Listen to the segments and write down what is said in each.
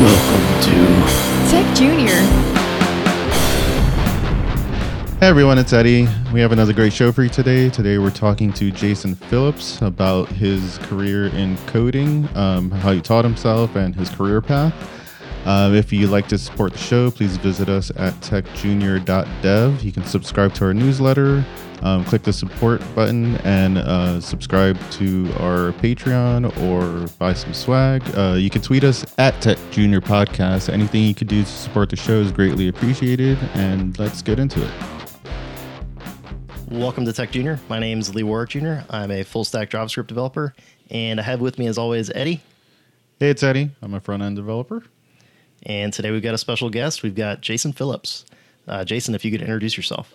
Welcome to Tech Junior. Hey everyone, it's Eddie. We have another great show for you today. Today we're talking to Jason Phillips about his career in coding, um, how he taught himself, and his career path. Uh, if you'd like to support the show, please visit us at techjunior.dev. You can subscribe to our newsletter, um, click the support button, and uh, subscribe to our Patreon or buy some swag. Uh, you can tweet us at Tech Junior Podcast. Anything you could do to support the show is greatly appreciated. And let's get into it. Welcome to Tech Junior. My name is Lee Warwick Jr. I'm a full stack JavaScript developer, and I have with me, as always, Eddie. Hey, it's Eddie. I'm a front end developer. And today we've got a special guest. We've got Jason Phillips. Uh, Jason, if you could introduce yourself.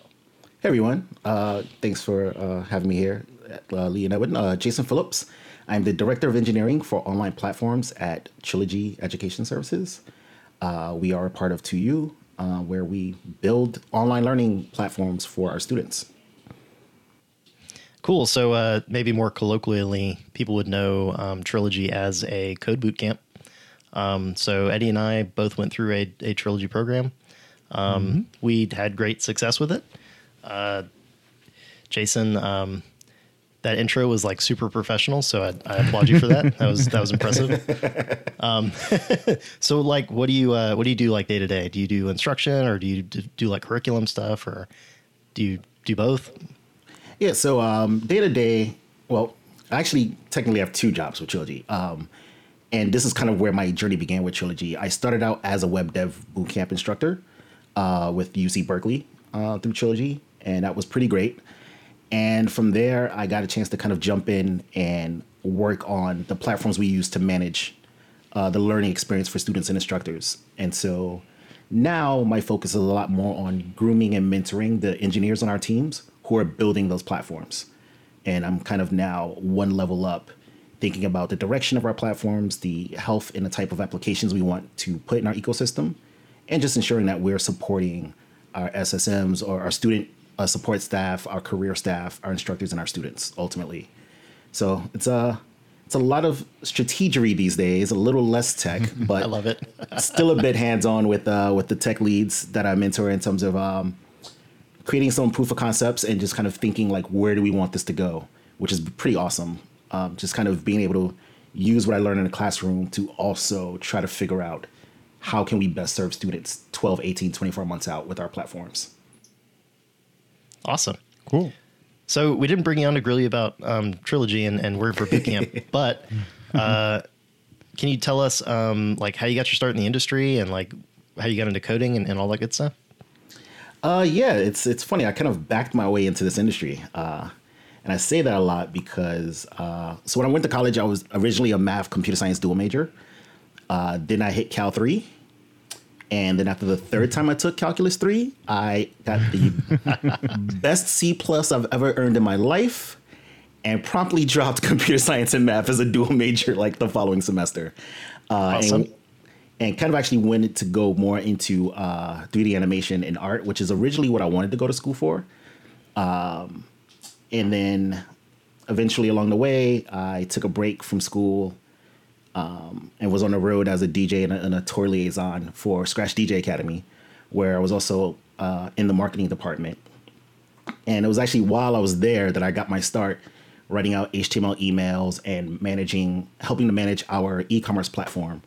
Hey everyone, uh, thanks for uh, having me here, uh, Lee and Edwin. Uh, Jason Phillips. I'm the Director of Engineering for Online Platforms at Trilogy Education Services. Uh, we are a part of 2U, uh, where we build online learning platforms for our students. Cool. So uh, maybe more colloquially, people would know um, Trilogy as a code boot camp. Um, so Eddie and I both went through a, a Trilogy program. Um, mm-hmm. We had great success with it. Uh, Jason, um, that intro was like super professional, so I, I applaud you for that. that was that was impressive. Um, so, like, what do you uh, what do you do like day to day? Do you do instruction, or do you do, do like curriculum stuff, or do you do both? Yeah. So um, day to day, well, I actually technically have two jobs with Trilogy. Um, and this is kind of where my journey began with Trilogy. I started out as a web dev bootcamp instructor uh, with UC Berkeley uh, through Trilogy, and that was pretty great. And from there, I got a chance to kind of jump in and work on the platforms we use to manage uh, the learning experience for students and instructors. And so now my focus is a lot more on grooming and mentoring the engineers on our teams who are building those platforms. And I'm kind of now one level up thinking about the direction of our platforms, the health and the type of applications we want to put in our ecosystem, and just ensuring that we're supporting our SSMs or our student uh, support staff, our career staff, our instructors, and our students ultimately. So it's a it's a lot of strategery these days, a little less tech, but I love it. still a bit hands on with uh, with the tech leads that I mentor in terms of um, creating some proof of concepts and just kind of thinking like where do we want this to go, which is pretty awesome. Um, just kind of being able to use what I learned in the classroom to also try to figure out how can we best serve students 12, 18, 24 months out with our platforms. Awesome. Cool. So we didn't bring you on to grill you about um, Trilogy and, and Word for Bootcamp, but uh, can you tell us um, like how you got your start in the industry and like how you got into coding and, and all that good stuff? Uh, yeah, it's it's funny. I kind of backed my way into this industry, uh, and I say that a lot because uh, so when I went to college, I was originally a math computer science dual major. Uh, then I hit Calc three, and then after the third time I took Calculus 3, I got the best C plus I've ever earned in my life and promptly dropped computer science and math as a dual major like the following semester. Uh, awesome. And, and, kind of actually went to go more into uh, 3D animation and art, which is originally what I wanted to go to school for. Um, and then eventually along the way, I took a break from school um, and was on the road as a DJ and a, and a, tour liaison for Scratch DJ Academy, where I was also uh, in the marketing department. And it was actually while I was there that I got my start writing out HTML emails and managing, helping to manage our e-commerce platform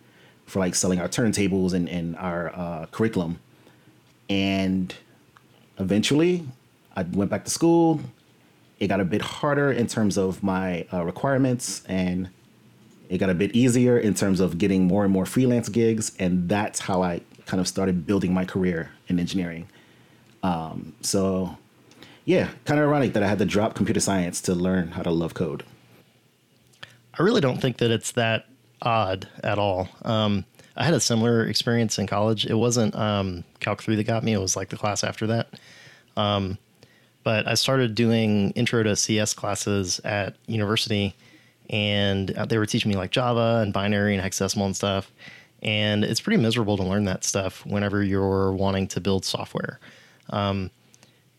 for like selling our turntables and, and our uh, curriculum. And eventually, I went back to school. It got a bit harder in terms of my uh, requirements and it got a bit easier in terms of getting more and more freelance gigs, and that's how I kind of started building my career in engineering. Um, so, yeah, kind of ironic that I had to drop computer science to learn how to love code. I really don't think that it's that odd at all. Um, I had a similar experience in college. It wasn't um, Calc 3 that got me, it was like the class after that. Um, but I started doing intro to CS classes at university and uh, they were teaching me like Java and binary and hexadecimal and stuff. And it's pretty miserable to learn that stuff whenever you're wanting to build software. Um,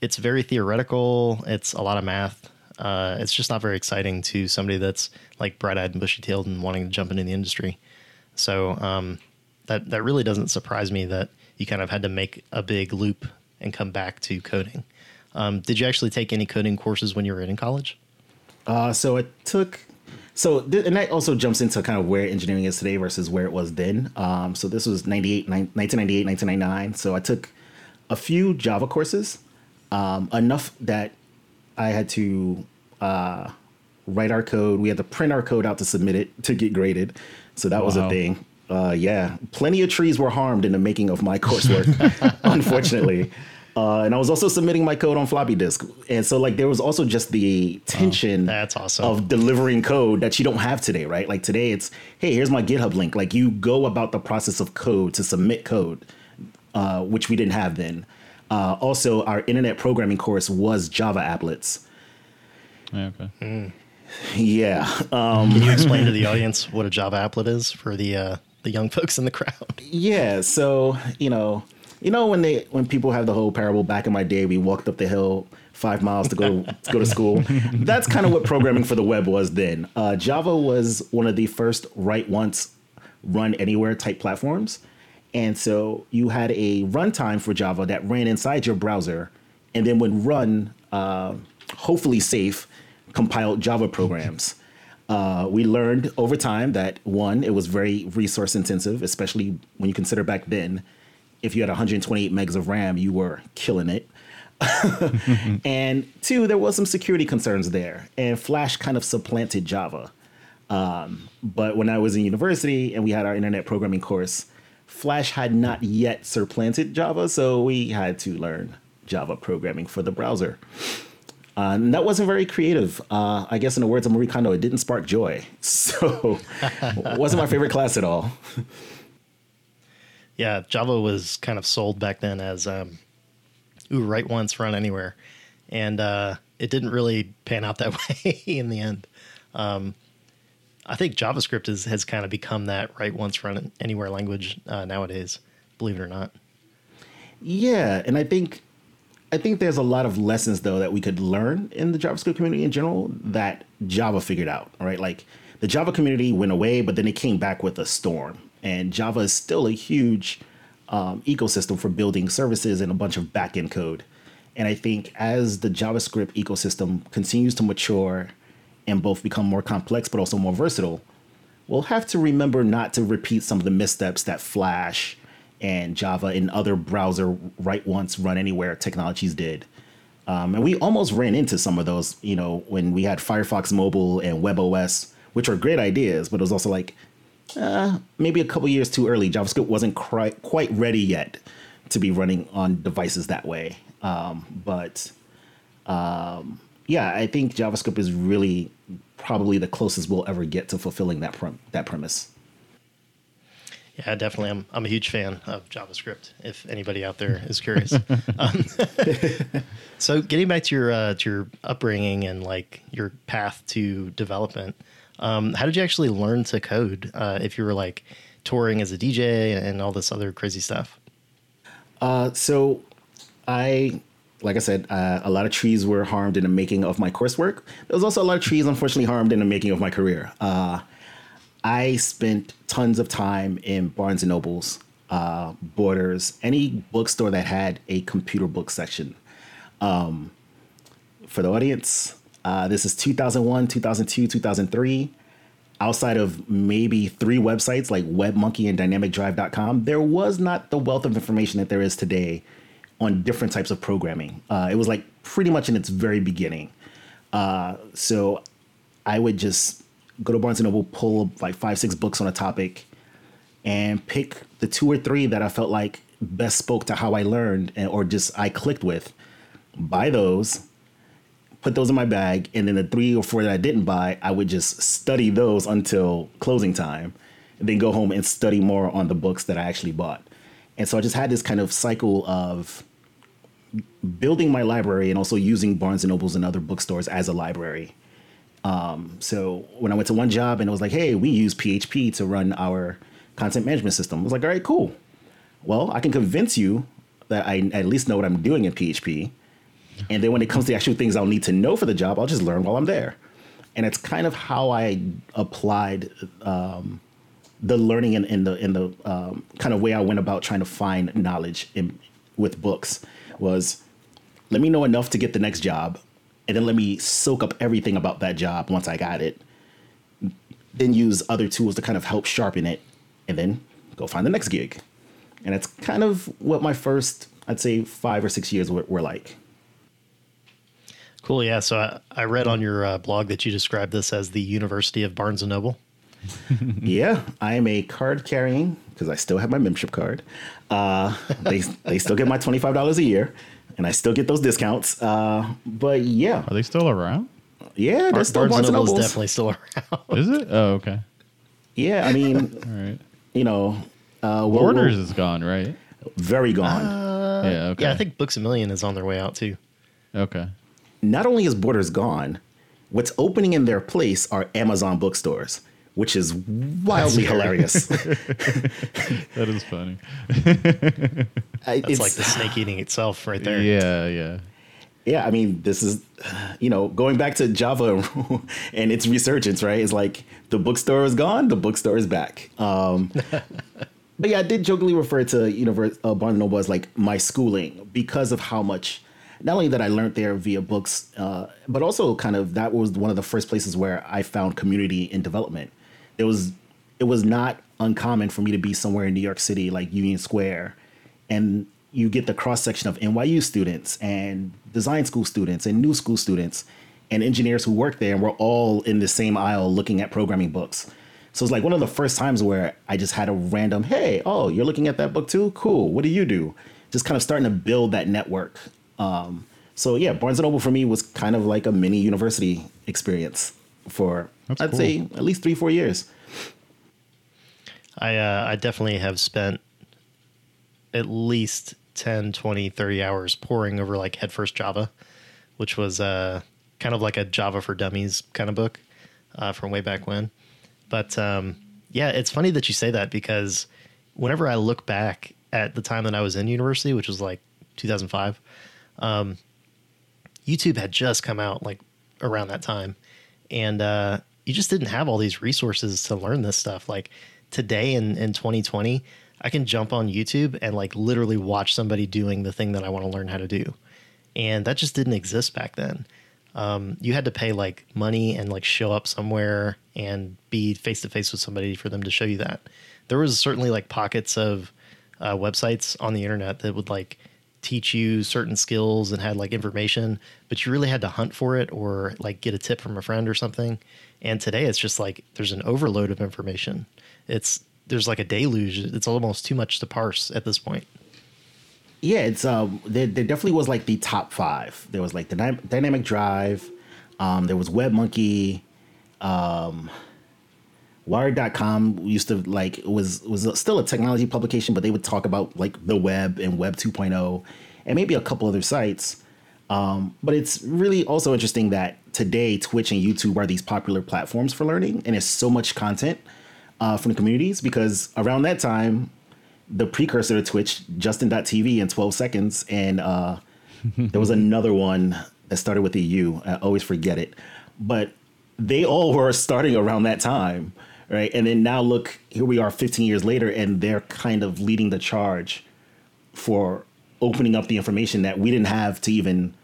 it's very theoretical. It's a lot of math. Uh, it's just not very exciting to somebody that's like bright eyed and bushy tailed and wanting to jump into the industry. So um, that that really doesn't surprise me that you kind of had to make a big loop and come back to coding. Um, did you actually take any coding courses when you were in college? Uh, so it took so th- and that also jumps into kind of where engineering is today versus where it was then. Um, so this was 98, 1998, 1999. So I took a few Java courses, um, enough that I had to uh, write our code. We had to print our code out to submit it to get graded. So that was a thing. Uh, yeah, plenty of trees were harmed in the making of my coursework, unfortunately. Uh, and I was also submitting my code on floppy disk, and so like there was also just the tension that's awesome. of delivering code that you don't have today, right? Like today, it's hey, here's my GitHub link. Like you go about the process of code to submit code, uh, which we didn't have then. Uh, also, our internet programming course was Java applets. Yeah, okay. Yeah, um, Can you explain to the audience what a Java applet is for the uh, the young folks in the crowd? yeah. So you know, you know when they when people have the whole parable. Back in my day, we walked up the hill five miles to go to go to school. That's kind of what programming for the web was then. Uh, Java was one of the first write once, run anywhere type platforms, and so you had a runtime for Java that ran inside your browser, and then would run, uh, hopefully safe, compiled Java programs. Uh, we learned over time that one, it was very resource intensive, especially when you consider back then, if you had 128 megs of RAM, you were killing it. and two, there was some security concerns there, and Flash kind of supplanted Java. Um, but when I was in university and we had our internet programming course, Flash had not yet supplanted Java, so we had to learn Java programming for the browser. Uh, and that wasn't very creative. Uh, I guess, in the words of Marie Kondo, it didn't spark joy. So, wasn't my favorite class at all. Yeah, Java was kind of sold back then as um, ooh, write once, run anywhere, and uh, it didn't really pan out that way in the end. Um, I think JavaScript is, has kind of become that write once, run anywhere language uh, nowadays. Believe it or not. Yeah, and I think I think there's a lot of lessons though that we could learn in the JavaScript community in general that Java figured out, right? Like the Java community went away, but then it came back with a storm. And Java is still a huge um, ecosystem for building services and a bunch of backend code. And I think as the JavaScript ecosystem continues to mature and both become more complex but also more versatile, we'll have to remember not to repeat some of the missteps that Flash and Java and other browser write once, run anywhere technologies did. Um, and we almost ran into some of those, you know, when we had Firefox Mobile and WebOS, which are great ideas, but it was also like uh, maybe a couple years too early. JavaScript wasn't quite quite ready yet to be running on devices that way. Um, but um, yeah, I think JavaScript is really probably the closest we'll ever get to fulfilling that prem- that premise. Yeah, definitely. I'm I'm a huge fan of JavaScript. If anybody out there is curious. um, so, getting back to your uh, to your upbringing and like your path to development, um, how did you actually learn to code? Uh, if you were like touring as a DJ and all this other crazy stuff. Uh, so I, like I said, uh, a lot of trees were harmed in the making of my coursework. There was also a lot of trees, unfortunately, harmed in the making of my career. Uh, I spent tons of time in Barnes and Nobles, uh, Borders, any bookstore that had a computer book section. Um, for the audience, uh, this is 2001, 2002, 2003 outside of maybe three websites like WebMonkey and DynamicDrive.com, there was not the wealth of information that there is today on different types of programming. Uh, it was like pretty much in its very beginning. Uh, so I would just go to Barnes and Noble, pull like five, six books on a topic, and pick the two or three that I felt like best spoke to how I learned and, or just I clicked with. Buy those, put those in my bag, and then the three or four that I didn't buy, I would just study those until closing time, then go home and study more on the books that I actually bought. And so I just had this kind of cycle of building my library and also using Barnes and Nobles and other bookstores as a library. Um, so when I went to one job and it was like, hey, we use PHP to run our content management system, I was like, all right, cool. Well, I can convince you that I at least know what I'm doing in PHP. And then when it comes to the actual things I'll need to know for the job, I'll just learn while I'm there. And it's kind of how I applied um, the learning and in, the in the um, kind of way I went about trying to find knowledge in, with books was let me know enough to get the next job, and then let me soak up everything about that job once I got it. Then use other tools to kind of help sharpen it, and then go find the next gig. And it's kind of what my first, I'd say, five or six years were, were like. Cool. Yeah. So I, I read on your uh, blog that you described this as the University of Barnes and Noble. yeah, I am a card carrying because I still have my membership card. Uh, they they still get my twenty five dollars a year, and I still get those discounts. Uh, but yeah, Are they still around? yeah, Bar- there's still Barnes and Noble is definitely still around. Is it? Oh, okay. Yeah, I mean, All right. you know, uh, we'll- Borders we'll- is gone, right? very gone. yeah. Okay. Yeah, I think Books a Million is on their way out too. Okay. Not only is Borders gone, what's opening in their place are Amazon bookstores, which is wildly hilarious. That is funny. It's That's like the snake eating itself right there. Yeah. Yeah. yeah, I mean, this is, you know, going back to Java and its resurgence, right? It's like the bookstore is gone, the bookstore is back. Um, but yeah, I did jokingly refer to Univers- uh, Barnes Noble as like my schooling because of how much, not only that I learned there via books, uh, but also kind of that was one of the first places where I found community in development. It was, it was not uncommon for me to be somewhere in New York City, like Union Square, and you get the cross section of NYU students and design school students and new school students and engineers who work there, and we're all in the same aisle looking at programming books. So it's like one of the first times where I just had a random, hey, oh, you're looking at that book too? Cool. What do you do? Just kind of starting to build that network. Um, so yeah, Barnes and Noble for me was kind of like a mini university experience for That's I'd cool. say at least three, four years. I uh, I definitely have spent at least 10, 20, 30 hours pouring over like Headfirst Java, which was uh, kind of like a Java for Dummies kind of book uh, from way back when. But um, yeah, it's funny that you say that because whenever I look back at the time that I was in university, which was like 2005, um, YouTube had just come out like around that time, and uh, you just didn't have all these resources to learn this stuff. Like today in in 2020, I can jump on YouTube and like literally watch somebody doing the thing that I want to learn how to do, and that just didn't exist back then. Um, you had to pay like money and like show up somewhere and be face to face with somebody for them to show you that. There was certainly like pockets of uh, websites on the internet that would like teach you certain skills and had like information, but you really had to hunt for it or like get a tip from a friend or something. And today it's just like there's an overload of information. It's there's like a deluge. It's almost too much to parse at this point. Yeah, it's um there, there definitely was like the top five. There was like the Dy- Dynamic Drive, um, there was WebMonkey, um, Wired.com used to like was was still a technology publication, but they would talk about like the web and Web 2.0, and maybe a couple other sites. Um, but it's really also interesting that today Twitch and YouTube are these popular platforms for learning, and there's so much content uh, from the communities because around that time, the precursor to Twitch, Justin.tv in 12 seconds, and uh, there was another one that started with a U. I always forget it, but they all were starting around that time, right? And then now look, here we are 15 years later, and they're kind of leading the charge for opening up the information that we didn't have to even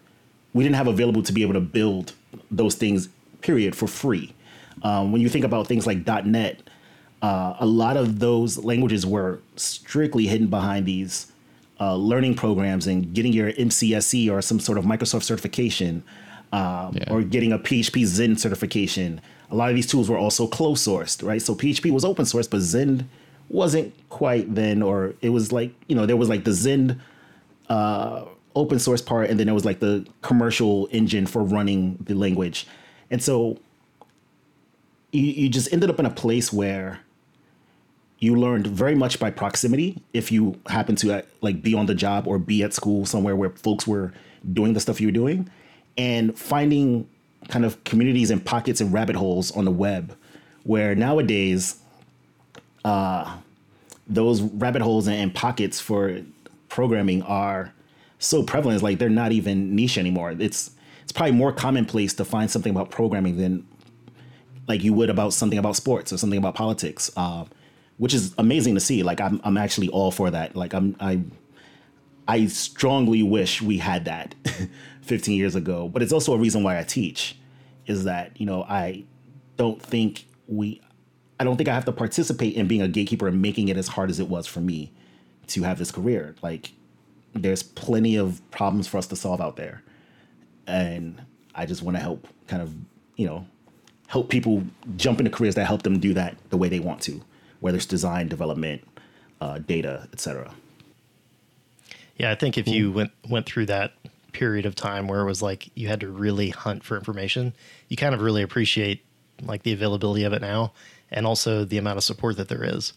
we didn't have available to be able to build those things period for free um, when you think about things like net uh, a lot of those languages were strictly hidden behind these uh, learning programs and getting your mcsc or some sort of microsoft certification um, Yeah. or getting a php Zend certification a lot of these tools were also closed sourced right? So php was open source but Zend wasn't quite then or it was like you know there was like the Zend open source part and then there was like the commercial engine for running the language. And so you, you just ended up in a place where you learned very much by proximity if you happen to uh, like be on the job or be at school somewhere where folks were doing the stuff you were doing. And finding kind of communities and pockets and rabbit holes on the web where nowadays uh, those rabbit holes and, pockets for programming are so prevalent. It's like they're not even niche anymore. It's it's probably more commonplace to find something about programming than like you would about something about sports or something about politics. Uh, which is amazing to see. Like I'm I'm actually all for that. Like I'm I I strongly wish we had that 15 years ago. But it's also a reason why I teach is that, you know, I don't think we I don't think I have to participate in being a gatekeeper and making it as hard as it was for me to have this career. Like there's plenty of problems for us to solve out there. And I just want to help kind of, you know, help people jump into careers that help them do that the way they want to, whether it's design, development, uh, data, etc. Yeah, I think if you went went through that period of time where it was like you had to really hunt for information, you kind of really appreciate like the availability of it now, and also the amount of support that there is.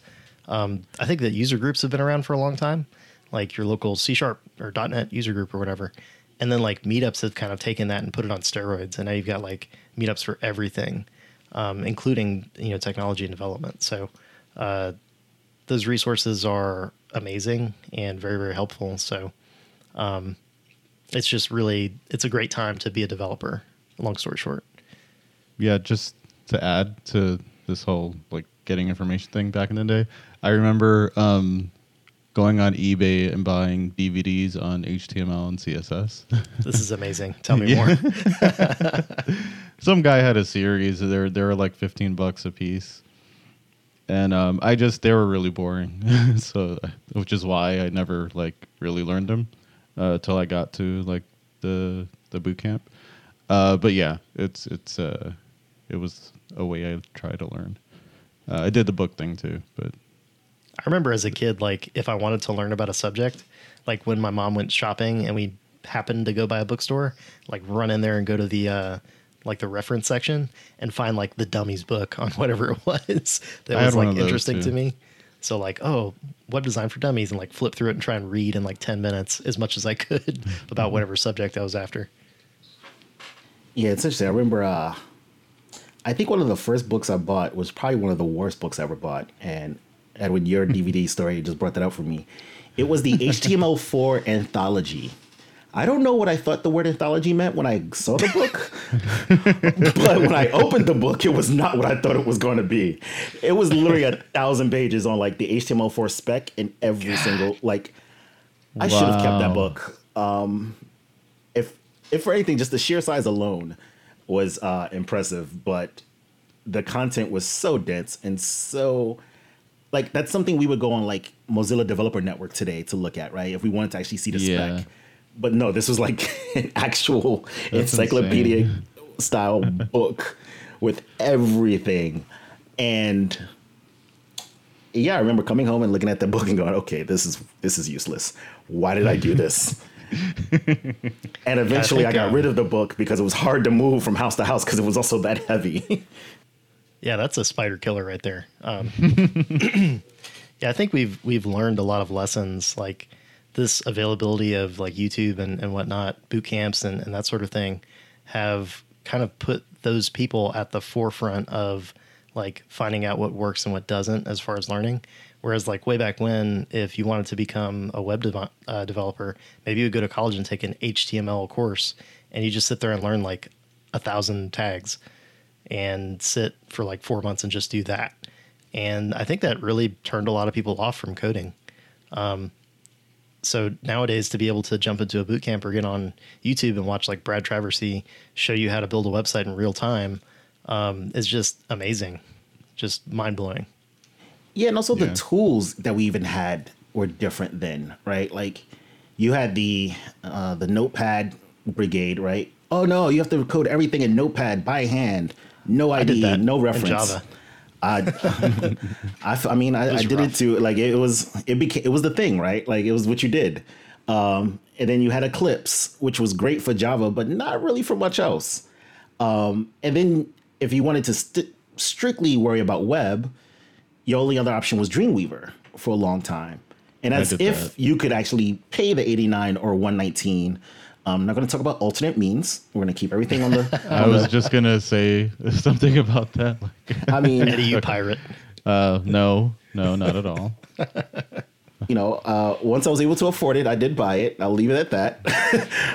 Um, I think that user groups have been around for a long time, like your local C sharp or .NET user group or whatever, and then like meetups have kind of taken that and put it on steroids, and now you've got like meetups for everything, um, including you know technology and development. So uh, those resources are amazing and very very helpful. So um, it's just really it's a great time to be a developer. Long story short. yeah, just to add to this whole like getting information thing back in the day, I remember um, going on eBay and buying DVDs on HTML and CSS. This is amazing. Tell me more. Some guy had a series. They were they were like fifteen bucks a piece, and um, I just they were really boring. so, which is why I never like really learned them uh, till I got to like the the boot camp. Uh, but yeah, it's it's uh, it was a way I tried to learn. Uh, I did the book thing too, but I remember as a kid, like if I wanted to learn about a subject, like when my mom went shopping and we happened to go by a bookstore, like run in there and go to the uh, like the reference section and find like the dummies book on whatever it was that I was like interesting to me. So like, oh, web design for dummies, and like flip through it and try and read in like ten minutes as much as I could about whatever subject I was after. Yeah, it's interesting. I remember uh I think one of the first books I bought was probably one of the worst books I ever bought. And Edwin, your DVD story just brought that out for me. It was the HTML4 anthology. I don't know what I thought the word anthology meant when I saw the book, but when I opened the book, it was not what I thought it was going to be. It was literally a thousand pages on like the HTML4 spec in every single like. I should have kept that book. Um, if if for anything, just the sheer size alone was uh, impressive, but the content was so dense and so like that's something we would go on like Mozilla Developer Network today to look at, right? If we wanted to actually see the Yeah. spec. But no, this was like an actual That's encyclopedic insane. style book with everything. And yeah, I remember coming home and looking at the book and going, "Okay, this is this is useless. Why did I do this?" and eventually, I, think, got um, rid of the book because it was hard to move from house to house because it was also that heavy. Yeah, that's a spider killer right there. Um, yeah, I think we've we've learned a lot of lessons like this availability of like YouTube and, and whatnot, boot camps and, and that sort of thing have kind of put those people at the forefront of like finding out what works and what doesn't as far as learning. Whereas like way back when, if you wanted to become a web dev- uh, developer, maybe you would go to college and take an HTML course and you just sit there and learn like a thousand tags and sit for like four months and just do that. And I think that really turned a lot of people off from coding. Um, so nowadays, to be able to jump into a boot camp or get on YouTube and watch like Brad Traversy show you how to build a website in real time um, is just amazing, just mind blowing. Yeah, and also Yeah. the tools that we even had were different then, right? Like you had the uh, the Notepad brigade, right? Oh no, you have to code everything in Notepad by hand, no I did ID, that no in reference. Java. I, I, I mean, I, I did rough. it too. Like it was, it became, it was the thing, right? Like it was what you did. Um, and then you had Eclipse, which was great for Java, but not really for much else. Um, and then if you wanted to st- strictly worry about web, your only other option was Dreamweaver for a long time. And as if that. you could actually pay the 89 or 119. I'm not going to talk about alternate means. We're going to keep everything on the. I was just gonna say something about that. Like, I mean, Eddie, you pirate. uh, no, no, not at all. you know, uh, once I was able to afford it, I did buy it. I'll leave it at that.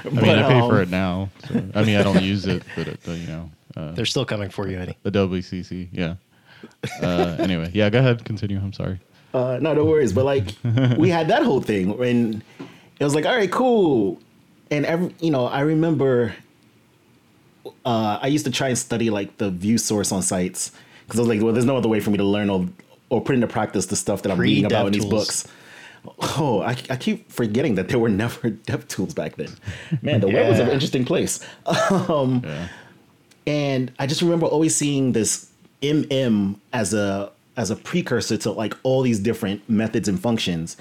I mean, I pay for it now. So, I mean, I don't use it, but it, uh, you know, uh, They're still coming for you, Eddie. Adobe CC, yeah. uh, anyway, yeah, go ahead, continue. I'm sorry. Uh, no, no worries. But like, we had that whole thing, and it was like, all right, cool. And every, you know, I remember uh, I used to try and study like the view source on sites because I was like, well, there's no other way for me to learn or, or put into practice the stuff that I'm reading about in these books. Oh, I, I keep forgetting that there were never dev tools back then. Man, the web was an interesting place. Um, Yeah. and I just remember always seeing this MM as a as a precursor to like all these different methods and functions.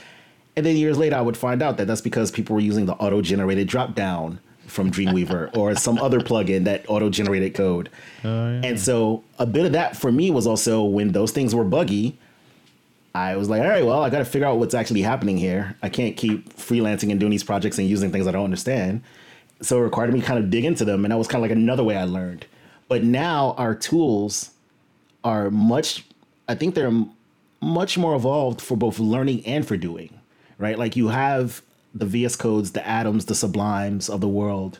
And then years later, I would find out that that's because people were using the auto generated dropdown from Dreamweaver or some other plugin that auto generated code. Oh, yeah. And so a bit of that for me was also when those things were buggy. I was like, all right, well, I got to figure out what's actually happening here. I can't keep freelancing and doing these projects and using things I don't understand. So it required me to kind of dig into them. And that was kind of like another way I learned. But now our tools are much, I think they're much more evolved for both learning and for doing, right? Like you have the VS Codes, the Atoms, the Sublimes of the world,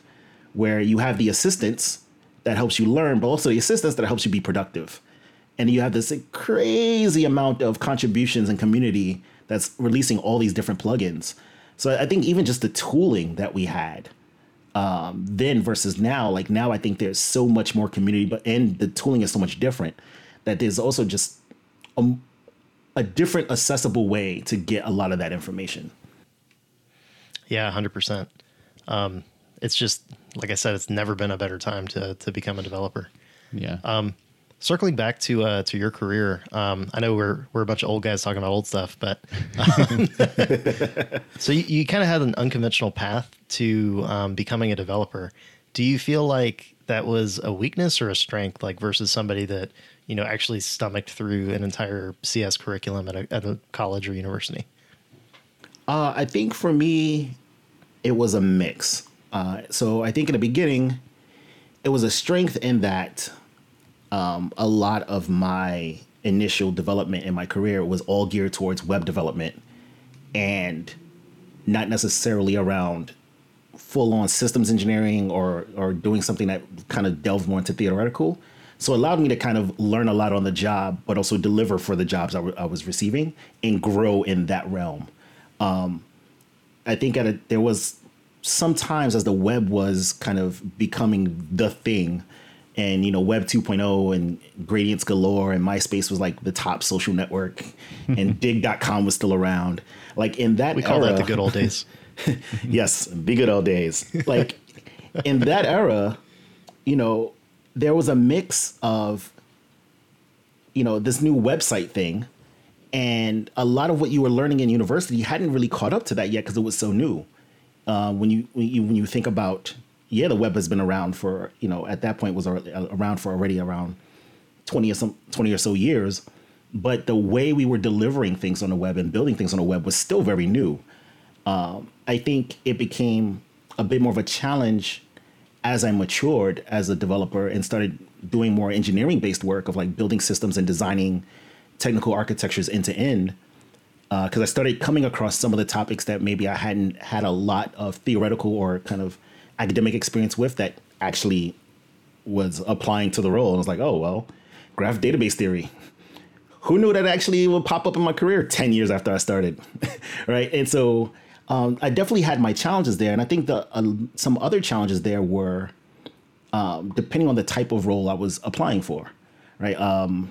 where you have the assistance that helps you learn, but also the assistance that helps you be productive. And you have this crazy amount of contributions and community that's releasing all these different plugins. So I think even just the tooling that we had um, then versus now, like now, I think there's so much more community, but and the tooling is so much different that there's also just a, a different accessible way to get a lot of that information. Yeah, hundred percent. Um, it's just like I said, it's never been a better time to to become a developer. Yeah. Um, circling back to uh, to your career, um, I know we're we're a bunch of old guys talking about old stuff, but um, so you, you kind of had an unconventional path to um, becoming a developer. Do you feel like that was a weakness or a strength, like versus somebody that you know actually stomached through an entire CS curriculum at a, at a college or university? Uh, I think for me, it was a mix. Uh, so I think in the beginning, it was a strength in that um, a lot of my initial development in my career was all geared towards web development and not necessarily around full on systems engineering or or doing something that kind of delved more into theoretical. So it allowed me to kind of learn a lot on the job, but also deliver for the jobs I, w- I was receiving and grow in that realm. Um, I think at a, there was sometimes as the web was kind of becoming the thing, and you know Web 2.0 and gradients galore and MySpace was like the top social network, and Digg.com was still around. Like in that We call era, that the good old days. yes, the good old days. Like in that era, you know, there was a mix of, you know, this new website thing, and a lot of what you were learning in university you hadn't really caught up to that yet because it was so new. Uh, when you when you when you think about, yeah, the web has been around for you know at that point was around for already around twenty or some twenty or so years, but the way we were delivering things on the web and building things on the web was still very new. I think it became a bit more of a challenge as I matured as a developer and started doing more engineering based work of like building systems and designing technical architectures end to end. Uh, because I started coming across some of the topics that maybe I hadn't had a lot of theoretical or kind of academic experience with that actually was applying to the role. And I was like, oh, well, graph database theory. Who knew that actually would pop up in my career 10 years after I started? right. And so um, I definitely had my challenges there. And I think the uh, some other challenges there were um, depending on the type of role I was applying for. Right. Um,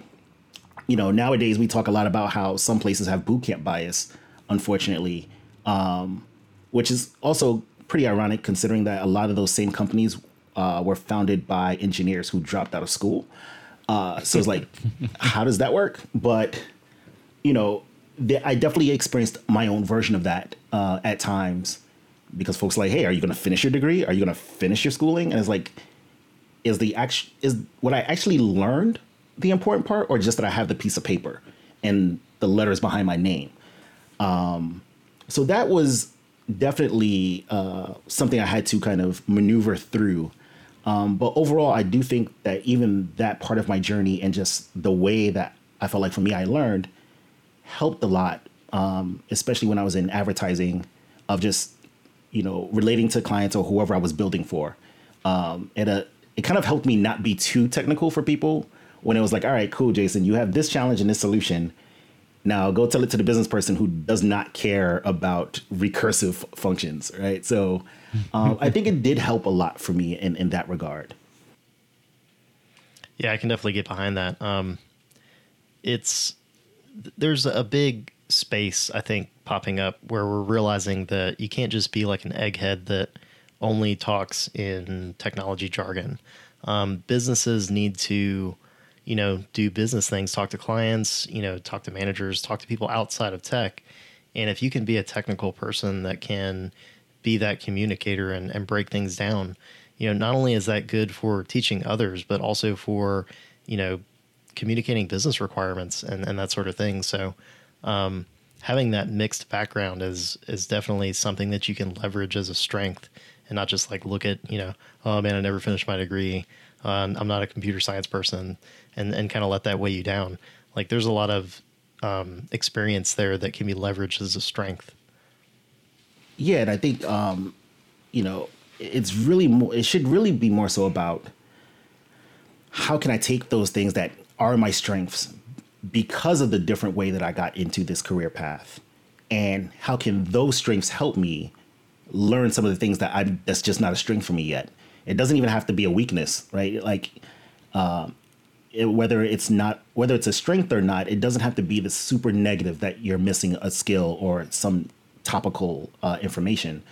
you know, nowadays we talk a lot about how some places have boot camp bias, unfortunately, um, which is also pretty ironic considering that a lot of those same companies uh, were founded by engineers who dropped out of school. Uh, so it's like, how does that work? But you know, I definitely experienced my own version of that uh, at times because folks like, hey, are you going to finish your degree? Are you going to finish your schooling? And it's like, is the act is what I actually learned the important part, or just that I have the piece of paper and the letters behind my name? Um, so that was definitely uh, something I had to kind of maneuver through. Um, but overall, I do think that even that part of my journey and just the way that I felt like for me I learned helped a lot, um, especially when I was in advertising, of just you know relating to clients or whoever I was building for. Um, it uh, it kind of helped me not be too technical for people when it was like, all right, cool, Jason, you have this challenge and this solution. Now go tell it to the business person who does not care about recursive functions, right? So um, I think it did help a lot for me in, in that regard. Yeah, I can definitely get behind that. Um, it's there's a big space I think popping up where we're realizing that you can't just be like an egghead that only talks in technology jargon. Um, businesses need to, you know, do business things, talk to clients, you know, talk to managers, talk to people outside of tech. And if you can be a technical person that can be that communicator and, and break things down, you know, not only is that good for teaching others, but also for, you know, communicating business requirements and, and that sort of thing. So, um, having that mixed background is is definitely something that you can leverage as a strength and not just like look at you know oh man I never finished my degree. Uh, I'm not a computer science person and and kind of let that weigh you down. Like there's a lot of um, experience there that can be leveraged as a strength. Yeah and I think um, you know it's really more it should really be more so about how can I take those things that are my strengths because of the different way that I got into this career path? And how can those strengths help me learn some of the things that I that's just not a strength for me yet? It doesn't even have to be a weakness, right? Like um, it, whether it's not whether it's a strength or not, it doesn't have to be the super negative that you're missing a skill or some topical uh, information,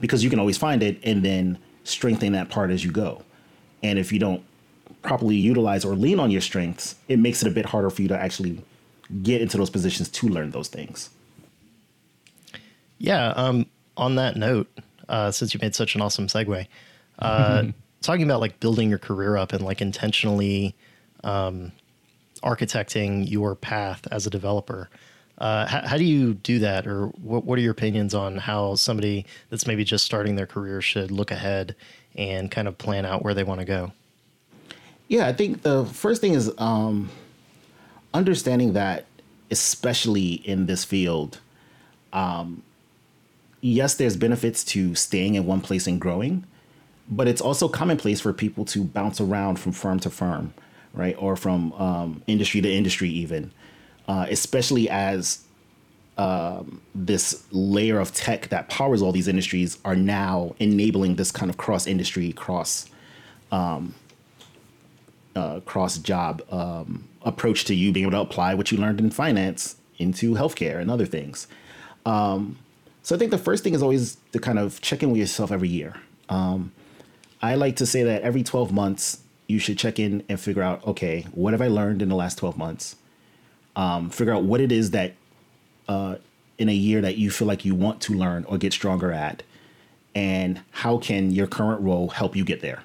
because you can always find it and then strengthen that part as you go. And if you don't properly utilize or lean on your strengths, it makes it a bit harder for you to actually get into those positions to learn those things. Yeah. Um, on that note, uh, since you made such an awesome segue, uh, talking about like building your career up and like intentionally um, architecting your path as a developer. Uh, how, how, do you do that, or what, what are your opinions on how somebody that's maybe just starting their career should look ahead and kind of plan out where they want to go? Yeah, I think the first thing is um, understanding that, especially in this field, um, yes, there's benefits to staying in one place and growing, but it's also commonplace for people to bounce around from firm to firm, right, or from um, industry to industry, even, uh, especially as um, this layer of tech that powers all these industries are now enabling this kind of cross industry, cross um, uh, cross job um, approach to you being able to apply what you learned in finance into healthcare and other things. Um, so I think the first thing is always to kind of check in with yourself every year. Um, I like to say that every 12 months, you should check in and figure out okay, what have I learned in the last 12 months? Um, figure out what it is that uh, in a year that you feel like you want to learn or get stronger at, and how can your current role help you get there?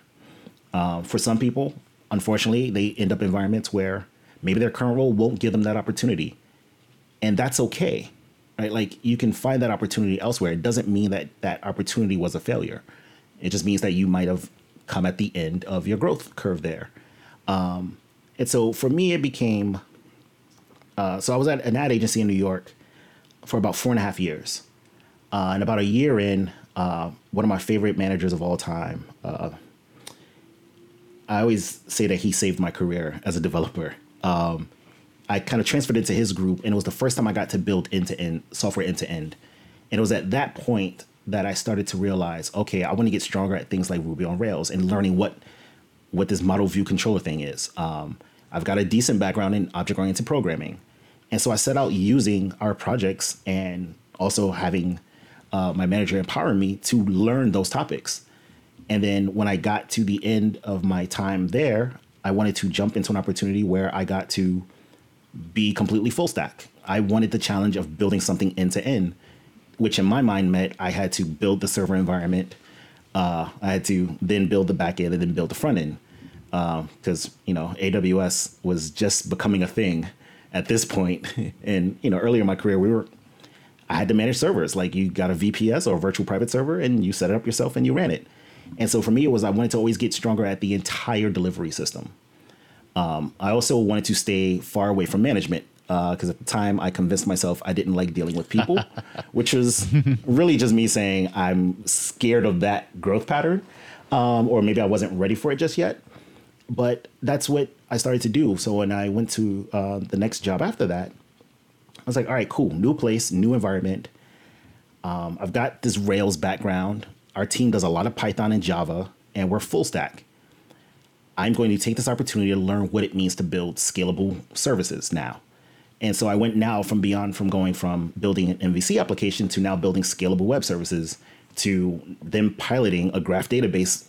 Uh, for some people, unfortunately, they end up environments where maybe their current role won't give them that opportunity. And that's okay, right? Like you can find that opportunity elsewhere. It doesn't mean that that opportunity was a failure. It just means that you might have come at the end of your growth curve there. Um, and so for me, it became uh, so I was at an ad agency in New York for about four and a half years. Uh, and about a year in, uh, one of my favorite managers of all time, uh, I always say that he saved my career as a developer. Um, I kind of transferred into his group, and it was the first time I got to build end to end software end to end. And it was at that point that I started to realize, okay, I want to get stronger at things like Ruby on Rails and learning what what this model view controller thing is. Um, I've got a decent background in object oriented programming, and so I set out using our projects and also having uh, my manager empower me to learn those topics. And then when I got to the end of my time there, I wanted to jump into an opportunity where I got to be completely full stack. I wanted the challenge of building something end to end, which in my mind meant I had to build the server environment. Uh, I had to then build the back end and then build the front end because uh, you know AWS was just becoming a thing at this point. and you know earlier in my career, we were I had to manage servers. Like you got a VPS or a virtual private server, and you set it up yourself and you ran it. And so for me, it was I wanted to always get stronger at the entire delivery system. Um, I also wanted to stay far away from management because uh, at the time I convinced myself I didn't like dealing with people, which was really just me saying I'm scared of that growth pattern, um, or maybe I wasn't ready for it just yet. But that's what I started to do. So when I went to uh, the next job after that, I was like, all right, cool, new place, new environment. Um, I've got this Rails background. Our team does a lot of Python and Java, and we're full stack. I'm going to take this opportunity to learn what it means to build scalable services now. And so I went now from beyond from going from building an MVC application to now building scalable web services to then piloting a graph database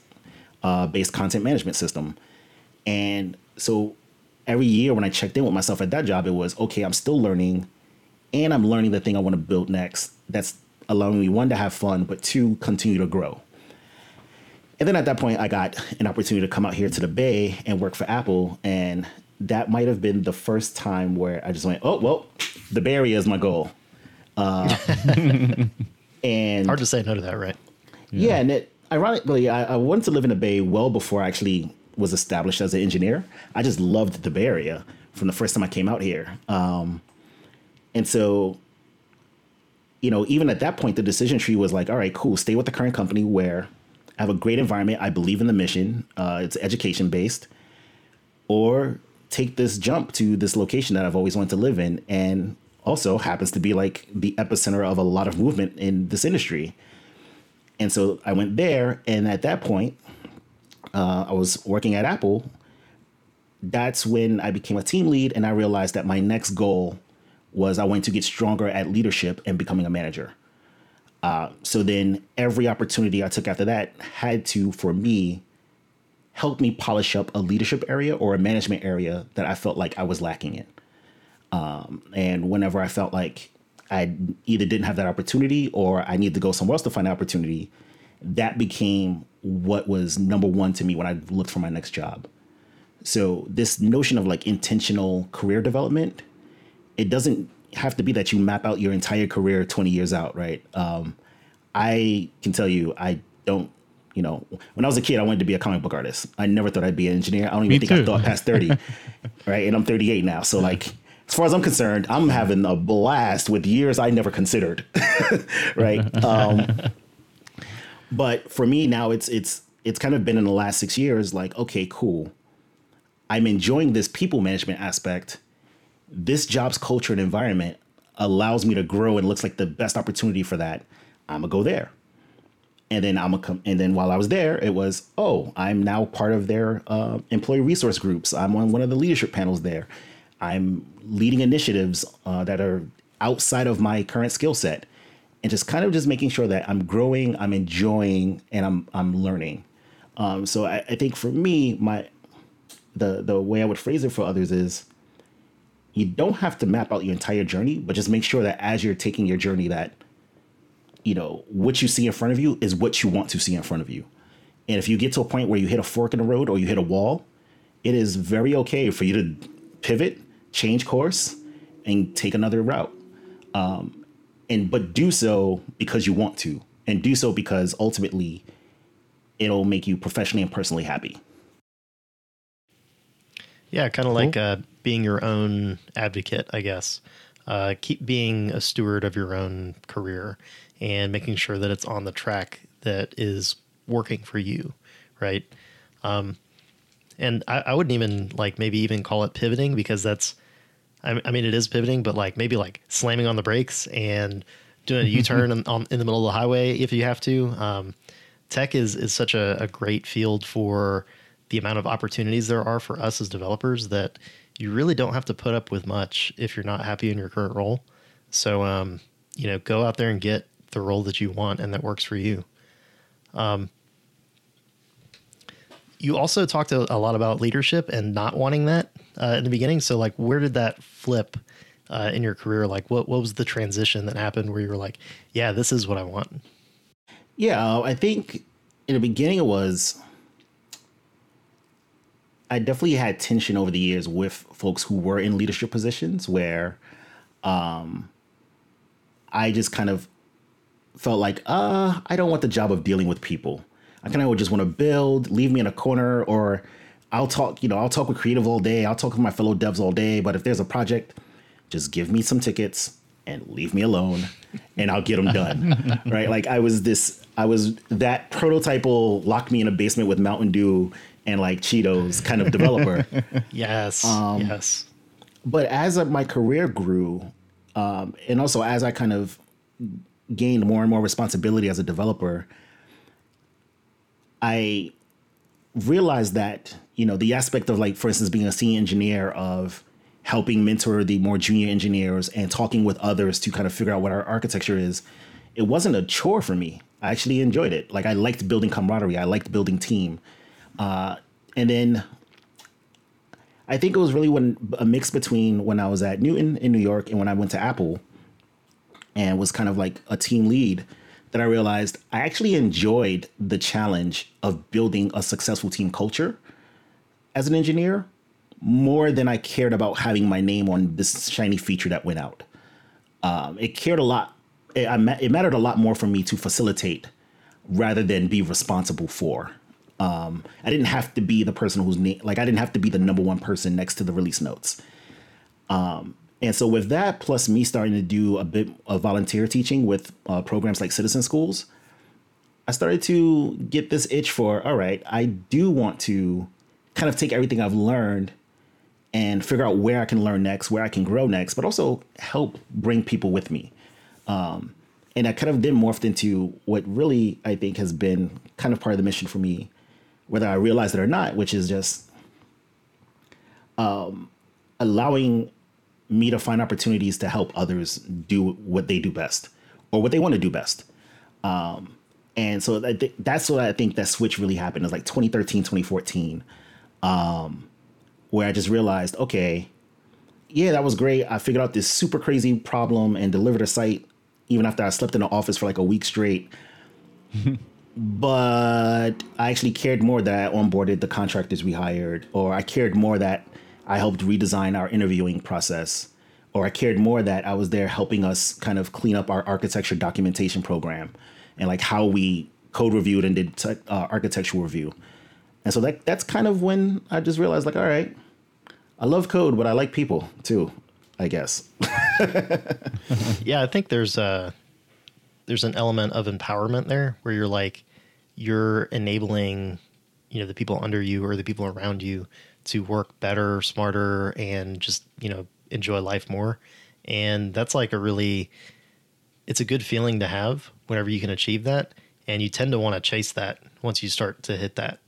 uh, based content management system. And so every year when I checked in with myself at that job, it was okay, I'm still learning and I'm learning the thing I want to build next. That's allowing me one to have fun, but two, continue to grow. And then at that point, I got an opportunity to come out here to the Bay and work for Apple. And that might have been the first time where I just went, oh, well, the Bay Area is my goal. Uh, and Hard to say no to that, right? yeah, and it ironically, I, I wanted to live in the Bay well before I actually was established as an engineer. I just loved the Bay Area from the first time I came out here. Um, and so, you know, even at that point, the decision tree was like, all right, cool, stay with the current company where I have a great environment. I believe in the mission. Uh, it's education based, or take this jump to this location that I've always wanted to live in, and also happens to be like the epicenter of a lot of movement in this industry. And so I went there, and at that point, uh, I was working at Apple. That's when I became a team lead, and I realized that my next goal was I wanted to get stronger at leadership and becoming a manager. Uh, so then every opportunity I took after that had to, for me, help me polish up a leadership area or a management area that I felt like I was lacking in. Um, and whenever I felt like I either didn't have that opportunity or I needed to go somewhere else to find opportunity, that became what was number one to me when I looked for my next job. So this notion of like intentional career development, it doesn't have to be that you map out your entire career 20 years out, right? Um, I can tell you, I don't, you know, when I was a kid, I wanted to be a comic book artist. I never thought I'd be an engineer. I don't even Me think I thought past 30, right? And I'm 38 now. So like, as far as I'm concerned, I'm having a blast with years I never considered, right? Um, but for me now, it's it's it's kind of been in the last six years. Like, okay, cool. I'm enjoying this people management aspect. This job's culture and environment allows me to grow and looks like the best opportunity for that. I'm gonna go there. And then I'm gonna come. And then while I was there, it was oh, I'm now part of their uh, employee resource groups. I'm on one of the leadership panels there. I'm leading initiatives uh, that are outside of my current skill set, and just kind of just making sure that I'm growing, I'm enjoying, and I'm I'm learning. Um, so I, I think for me, my the the way I would phrase it for others is you don't have to map out your entire journey, but just make sure that as you're taking your journey that you know what you see in front of you is what you want to see in front of you. And if you get to a point where you hit a fork in the road or you hit a wall, it is very okay for you to pivot, change course, and take another route. Um, and but do so because you want to, and do so because ultimately it'll make you professionally and personally happy. Yeah, kind of like uh, being your own advocate, I guess. Uh, keep being a steward of your own career and making sure that it's on the track that is working for you, right? Um, and I, I wouldn't even like maybe even call it pivoting because that's, I, I mean, it is pivoting, but like maybe like slamming on the brakes and doing a U turn in, on, in the middle of the highway if you have to. Um, tech is is such a, a great field for the amount of opportunities there are for us as developers that you really don't have to put up with much if you're not happy in your current role. So, um, you know, go out there and get the role that you want and that works for you. Um, you also talked a, lot about leadership and not wanting that uh, in the beginning. So, like, where did that flip uh, in your career? Like, what what was the transition that happened where you were like, "Yeah, this is what I want." Yeah, I think in the beginning it was. I definitely had tension over the years with folks who were in leadership positions where um, I just kind of felt like, uh, I don't want the job of dealing with people. I kind of would just want to build, leave me in a corner, or I'll talk, you know, I'll talk with creative all day, I'll talk with my fellow devs all day, but if there's a project, just give me some tickets and leave me alone and I'll get them done. right? Like I was this I was that prototypal lock me in a basement with Mountain Dew and like Cheetos kind of developer. Yes. Um, yes. but as my career grew, um, and also as I kind of gained more and more responsibility as a developer, I realized that you know the aspect of like, for instance, being a senior engineer of helping mentor the more junior engineers and talking with others to kind of figure out what our architecture is. It wasn't a chore for me. I actually enjoyed it. Like I liked building camaraderie. I liked building team. Uh, and then I think it was really when a mix between when I was at Knewton in New York and when I went to Apple and was kind of like a team lead that I realized I actually enjoyed the challenge of building a successful team culture as an engineer more than I cared about having my name on this shiny feature that went out. Um, it cared a lot. It, it mattered a lot more for me to facilitate rather than be responsible for. Um, I didn't have to be the person who's na- like I didn't have to be the number one person next to the release notes. Um, and so with that, plus me starting to do a bit of volunteer teaching with uh, programs like Citizen Schools, I started to get this itch for all right. I do want to kind of take everything I've learned and figure out where I can learn next, where I can grow next, but also help bring people with me. Um, and I kind of then morphed into what really I think has been kind of part of the mission for me, whether I realize it or not, which is just um, allowing me to find opportunities to help others do what they do best or what they want to do best. Um, and so that's what I think that switch really happened. It was like 2013, 2014. Um, where I just realized, okay, yeah, that was great. I figured out this super crazy problem and delivered a site even after I slept in the office for like a week straight. but I actually cared more that I onboarded the contractors we hired, or I cared more that I helped redesign our interviewing process, or I cared more that I was there helping us kind of clean up our architecture documentation program and like how we code reviewed and did te- uh, architectural review. And so that that's kind of when I just realized like, all right, I love code, but I like people too, I guess. yeah, I think there's a there's an element of empowerment there where you're like you're enabling you know the people under you or the people around you to work better, smarter, and just you know enjoy life more. And that's like a really it's a good feeling to have whenever you can achieve that, and you tend to want to chase that once you start to hit that.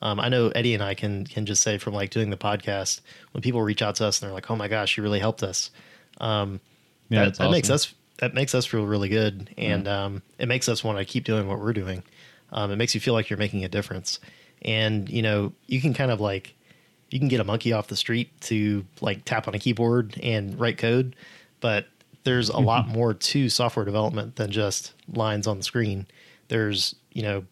Um, I know Eddie and I can can just say from like doing the podcast when people reach out to us and they're like, "Oh my gosh, you really helped us." Um, Yeah, that, that's that makes us that makes us feel really good, and um, it makes us want to keep doing what we're doing. Um, it makes you feel like you're making a difference, and you know you can kind of like you can get a monkey off the street to like tap on a keyboard and write code, but there's a lot more to software development than just lines on the screen. There's you know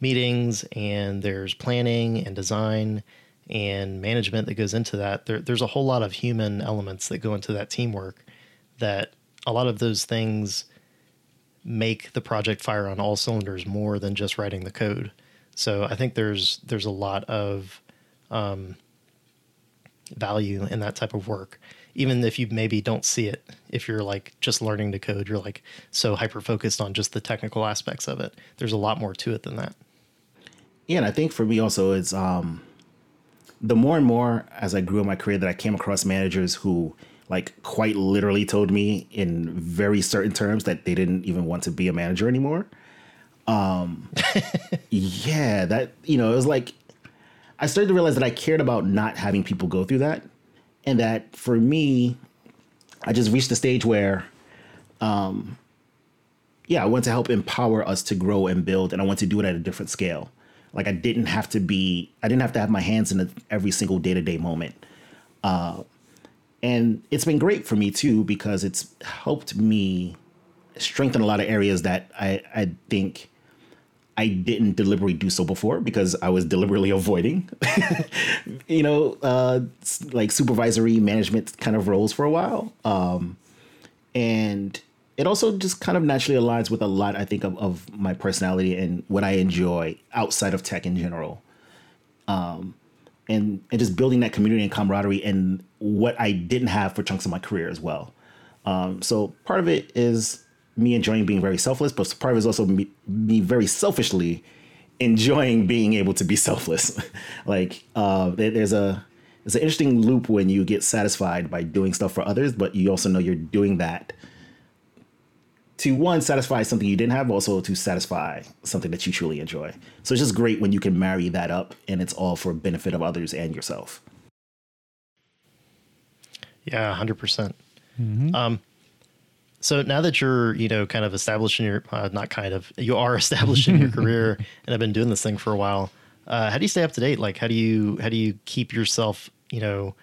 meetings and there's planning and design and management that goes into that. There, there's a whole lot of human elements that go into that teamwork that a lot of those things make the project fire on all cylinders more than just writing the code. So I think there's there's a lot of um, value in that type of work, even if you maybe don't see it. If you're like just learning to code, you're like so hyper focused on just the technical aspects of it. There's a lot more to it than that. Yeah, and I think for me also it's um the more and more as I grew in my career that I came across managers who like quite literally told me in very certain terms that they didn't even want to be a manager anymore. Um yeah, that you know, it was like I started to realize that I cared about not having people go through that and that for me I just reached the stage where um yeah, I want to help empower us to grow and build and I want to do it at a different scale. Like I didn't have to be, I didn't have to have my hands in every single day to day moment. Uh, and it's been great for me too because it's helped me strengthen a lot of areas that I, I think I didn't deliberately do so before because I was deliberately avoiding, you know, uh, like supervisory management kind of roles for a while. Um, and it also just kind of naturally aligns with a lot i think of, of my personality and what i enjoy outside of tech in general um, and and just building that community and camaraderie and what i didn't have for chunks of my career as well um, so part of it is me enjoying being very selfless but part of it is also me, me very selfishly enjoying being able to be selfless. like uh, there's a there's an interesting loop when you get satisfied by doing stuff for others, but you also know you're doing that to one satisfy something you didn't have, also to satisfy something that you truly enjoy. So it's just great when you can marry that up, and it's all for benefit of others and yourself. Yeah, 100%. percent Um, so now that you're, you know, kind of establishing your, uh, not kind of, you are establishing your career and have been doing this thing for a while. Uh, how do you stay up to date? Like, how do you, how do you keep yourself, you know,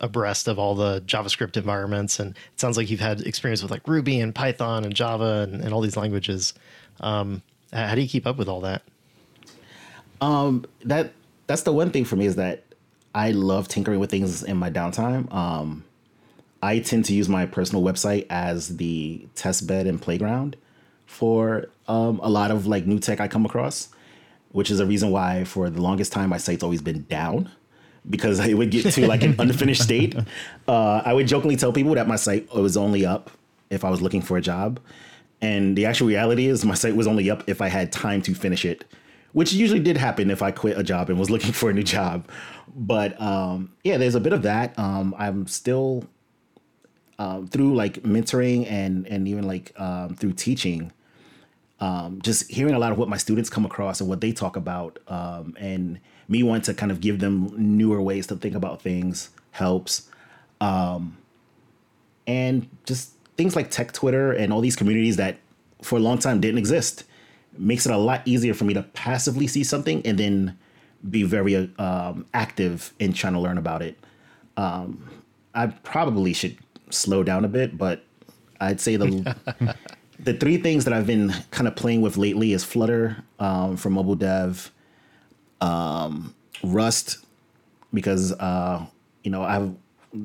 abreast of all the JavaScript environments? And it sounds like you've had experience with like Ruby and Python and Java and, and all these languages. Um, how do you keep up with all that? that that's the one thing for me is that I love tinkering with things in my downtime. Um, I tend to use my personal website as the test bed and playground for um, a lot of like new tech I come across, which is a reason why for the longest time my site's always been down because it would get to like an unfinished state. Uh, I would jokingly tell people that my site was only up if I was looking for a job. And the actual reality is my site was only up if I had time to finish it, which usually did happen if I quit a job and was looking for a new job. But um, yeah, there's a bit of that. Um, I'm still um, through like mentoring and and even like um, through teaching, um, just hearing a lot of what my students come across and what they talk about, um, and me wanting to kind of give them newer ways to think about things helps. And just things like tech Twitter and all these communities that for a long time didn't exist makes it a lot easier for me to passively see something and then be very um, active in trying to learn about it. Um, I probably should slow down a bit, but I'd say the the three things that I've been kind of playing with lately is Flutter um, for mobile dev, um, Rust because uh, you know I've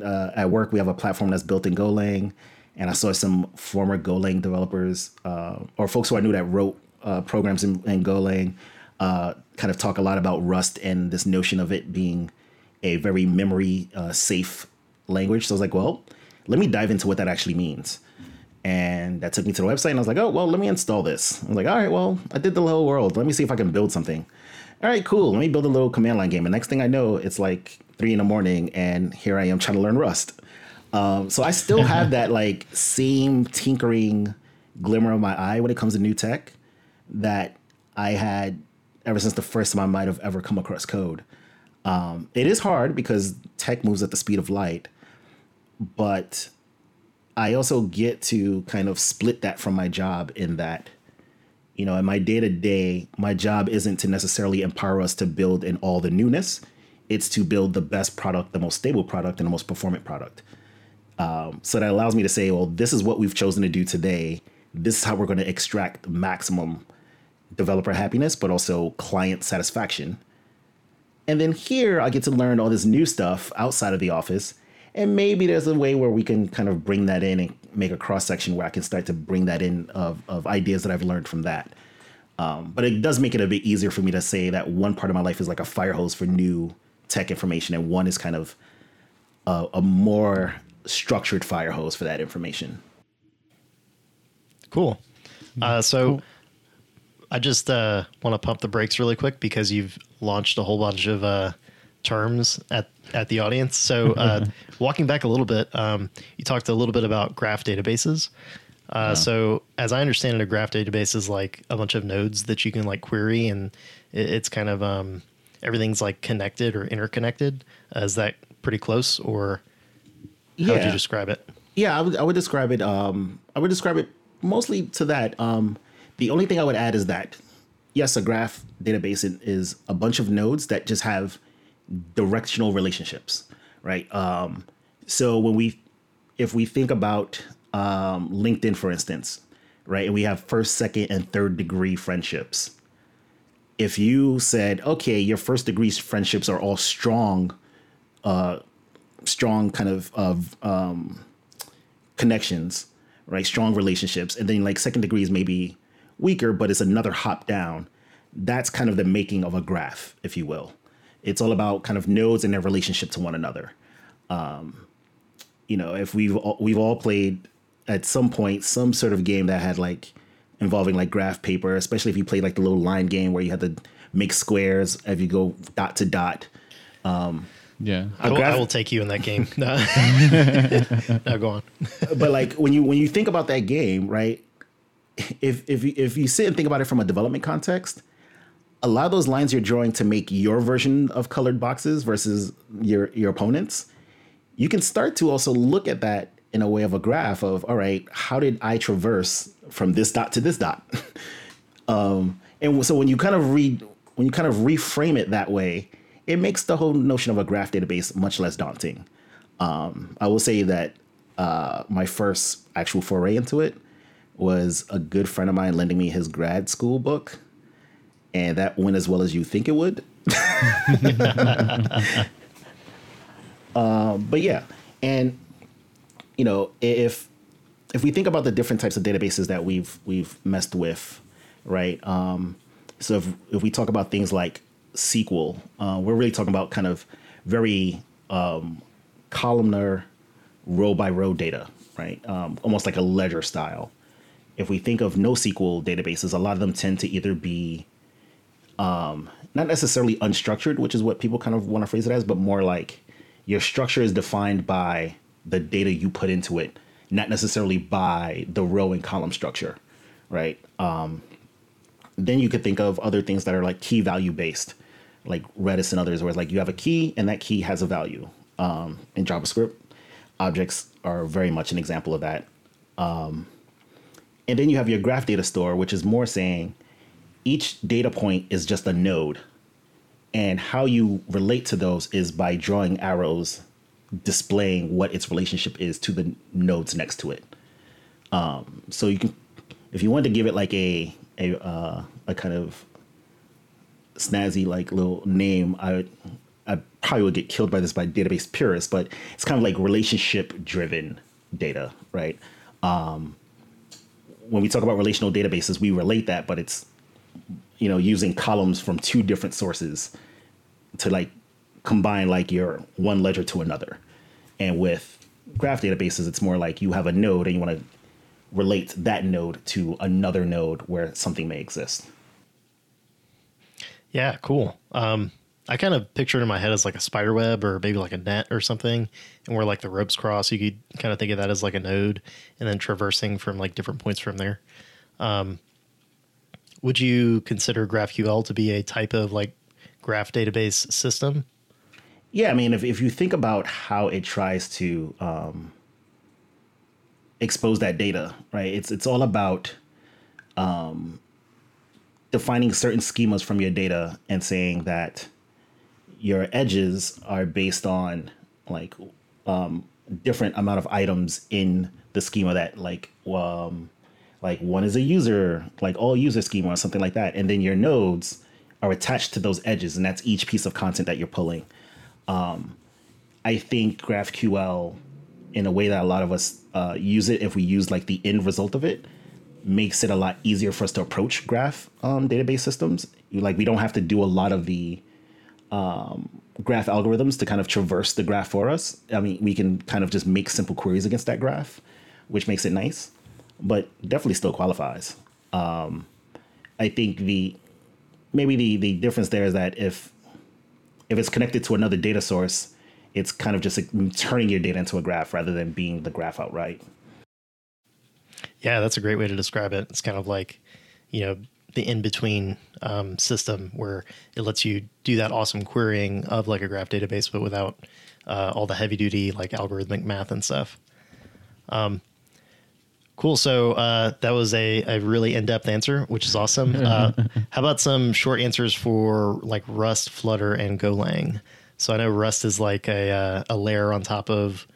uh, at work we have a platform that's built in Golang, and I saw some former Golang developers uh, or folks who I knew that wrote uh, programs in, in Golang uh, kind of talk a lot about Rust and this notion of it being a very memory uh, safe language. So I was like, well, let me dive into what that actually means. And that took me to the website, and I was like, oh, well, let me install this. I was like, all right, well, I did the whole world. Let me see if I can build something. All right, cool. Let me build a little command line game. And next thing I know, it's like three in the morning, and here I am trying to learn Rust. Um, so I still have that like same tinkering glimmer of my eye when it comes to new tech that I had ever since the first time I might have ever come across code. Um, it is hard because tech moves at the speed of light, but I also get to kind of split that from my job in that, you know, in my day to day, my job isn't to necessarily empower us to build in all the newness. It's to build the best product, the most stable product, and the most performant product. Um, so that allows me to say, well, this is what we've chosen to do today. This is how we're going to extract maximum developer happiness, but also client satisfaction. And then here I get to learn all this new stuff outside of the office. And maybe there's a way where we can kind of bring that in and make a cross section where I can start to bring that in of, of ideas that I've learned from that. Um, but it does make it a bit easier for me to say that one part of my life is like a fire hose for new tech information, and one is kind of a, a more structured fire hose for that information. Cool. Uh, so I just uh, want to pump the brakes really quick because you've launched a whole bunch of uh, terms at, at the audience. So, uh, walking back a little bit, um, you talked a little bit about graph databases. Uh, So, as I understand it, a graph database is like a bunch of nodes that you can like query, and it, it's kind of um, everything's like connected or interconnected. Uh, is that pretty close, or how would you describe it? Yeah, I would, I would describe it. Um, I would describe it mostly to that. Um, the only thing I would add is that yes, a graph database is a bunch of nodes that just have directional relationships, right? Um, so when we, if we think about um, LinkedIn, for instance, right, and we have first, second, and third degree friendships. If you said, okay, your first degree friendships are all strong, uh, strong kind of of um, connections, right? Strong relationships, and then like second degrees maybe weaker, but it's another hop down. That's kind of the making of a graph, if you will. It's all about kind of nodes and their relationship to one another. Um, you know, if we've all, we've all played at some point some sort of game that had like involving like graph paper, especially if you played like the little line game where you had to make squares as you go dot to dot. Um, Yeah. I will, graph- I will take you in that game. No, no go on. but like when you when you think about that game, right? If if you, if you sit and think about it from a development context, a lot of those lines you're drawing to make your version of colored boxes versus your your opponents, you can start to also look at that in a way of a graph of all right, how did I traverse from this dot to this dot? um, and so when you kind of read when you kind of reframe it that way, it makes the whole notion of a graph database much less daunting. Um, I will say that uh, my first actual foray into it was a good friend of mine lending me his grad school book, and that went as well as you think it would. um, but yeah, and you know if if we think about the different types of databases that we've we've messed with, right? Um, so if if we talk about things like SQL, uh, we're really talking about kind of very um, columnar, row by row data, right? Um, almost like a ledger style. If we think of NoSQL databases, a lot of them tend to either be um, not necessarily unstructured, which is what people kind of want to phrase it as, but more like your structure is defined by the data you put into it, not necessarily by the row and column structure, right? Um, then you could think of other things that are like key value based, like Redis and others, where it's like you have a key and that key has a value. Um, in JavaScript, objects are very much an example of that. Um, and then you have your graph data store, which is more saying each data point is just a node. And how you relate to those is by drawing arrows displaying what its relationship is to the nodes next to it. Um, so you can, if you wanted to give it like a a uh, a kind of snazzy like little name, I I probably would get killed by this by database purists, but it's kind of like relationship driven data, right? Um, when we talk about relational databases, we relate that, but it's you know using columns from two different sources to like combine like your one ledger to another. And with graph databases, it's more like you have a node and you want to relate that node to another node where something may exist. Yeah, cool. Um, I kind of picture it in my head as like a spider web or maybe like a net or something, and where like the ropes cross, you could kind of think of that as like a node, and then traversing from like different points from there. Um, would you consider GraphQL to be a type of like graph database system? Yeah, I mean, if, if you think about how it tries to um, expose that data, right? It's it's all about um, defining certain schemas from your data and saying that your edges are based on like um, different amount of items in the schema that like um, like one is a user, like all user schema or something like that, and then your nodes are attached to those edges, and that's each piece of content that you're pulling. Um, I think GraphQL, in a way that a lot of us uh, use it, if we use like the end result of it, makes it a lot easier for us to approach graph um, database systems. Like we don't have to do a lot of the um, graph algorithms to kind of traverse the graph for us. I mean, we can kind of just make simple queries against that graph, which makes it nice, but definitely still qualifies. Um, I think the maybe the the difference there is that if if it's connected to another data source, it's kind of just like turning your data into a graph rather than being the graph outright. Yeah, that's a great way to describe it. It's kind of like, you know, the in between um, system where it lets you do that awesome querying of like a graph database, but without uh, all the heavy duty like algorithmic math and stuff. Um, cool. So uh, that was a, a really in depth answer, which is awesome. Uh, how about some short answers for like Rust, Flutter, and Golang? So I know Rust is like a uh, a layer on top of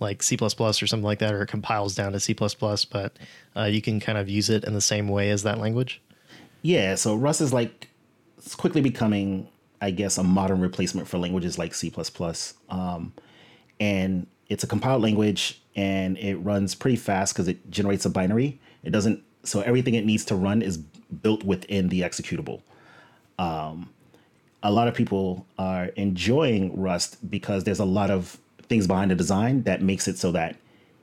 like C or something like that, or it compiles down to C, but uh, you can kind of use it in the same way as that language. Yeah, so Rust is like it's quickly becoming, I guess, a modern replacement for languages like C. Um, and it's a compiled language and it runs pretty fast because it generates a binary. It doesn't, so everything it needs to run is built within the executable. Um, a lot of people are enjoying Rust because there's a lot of things behind the design that makes it so that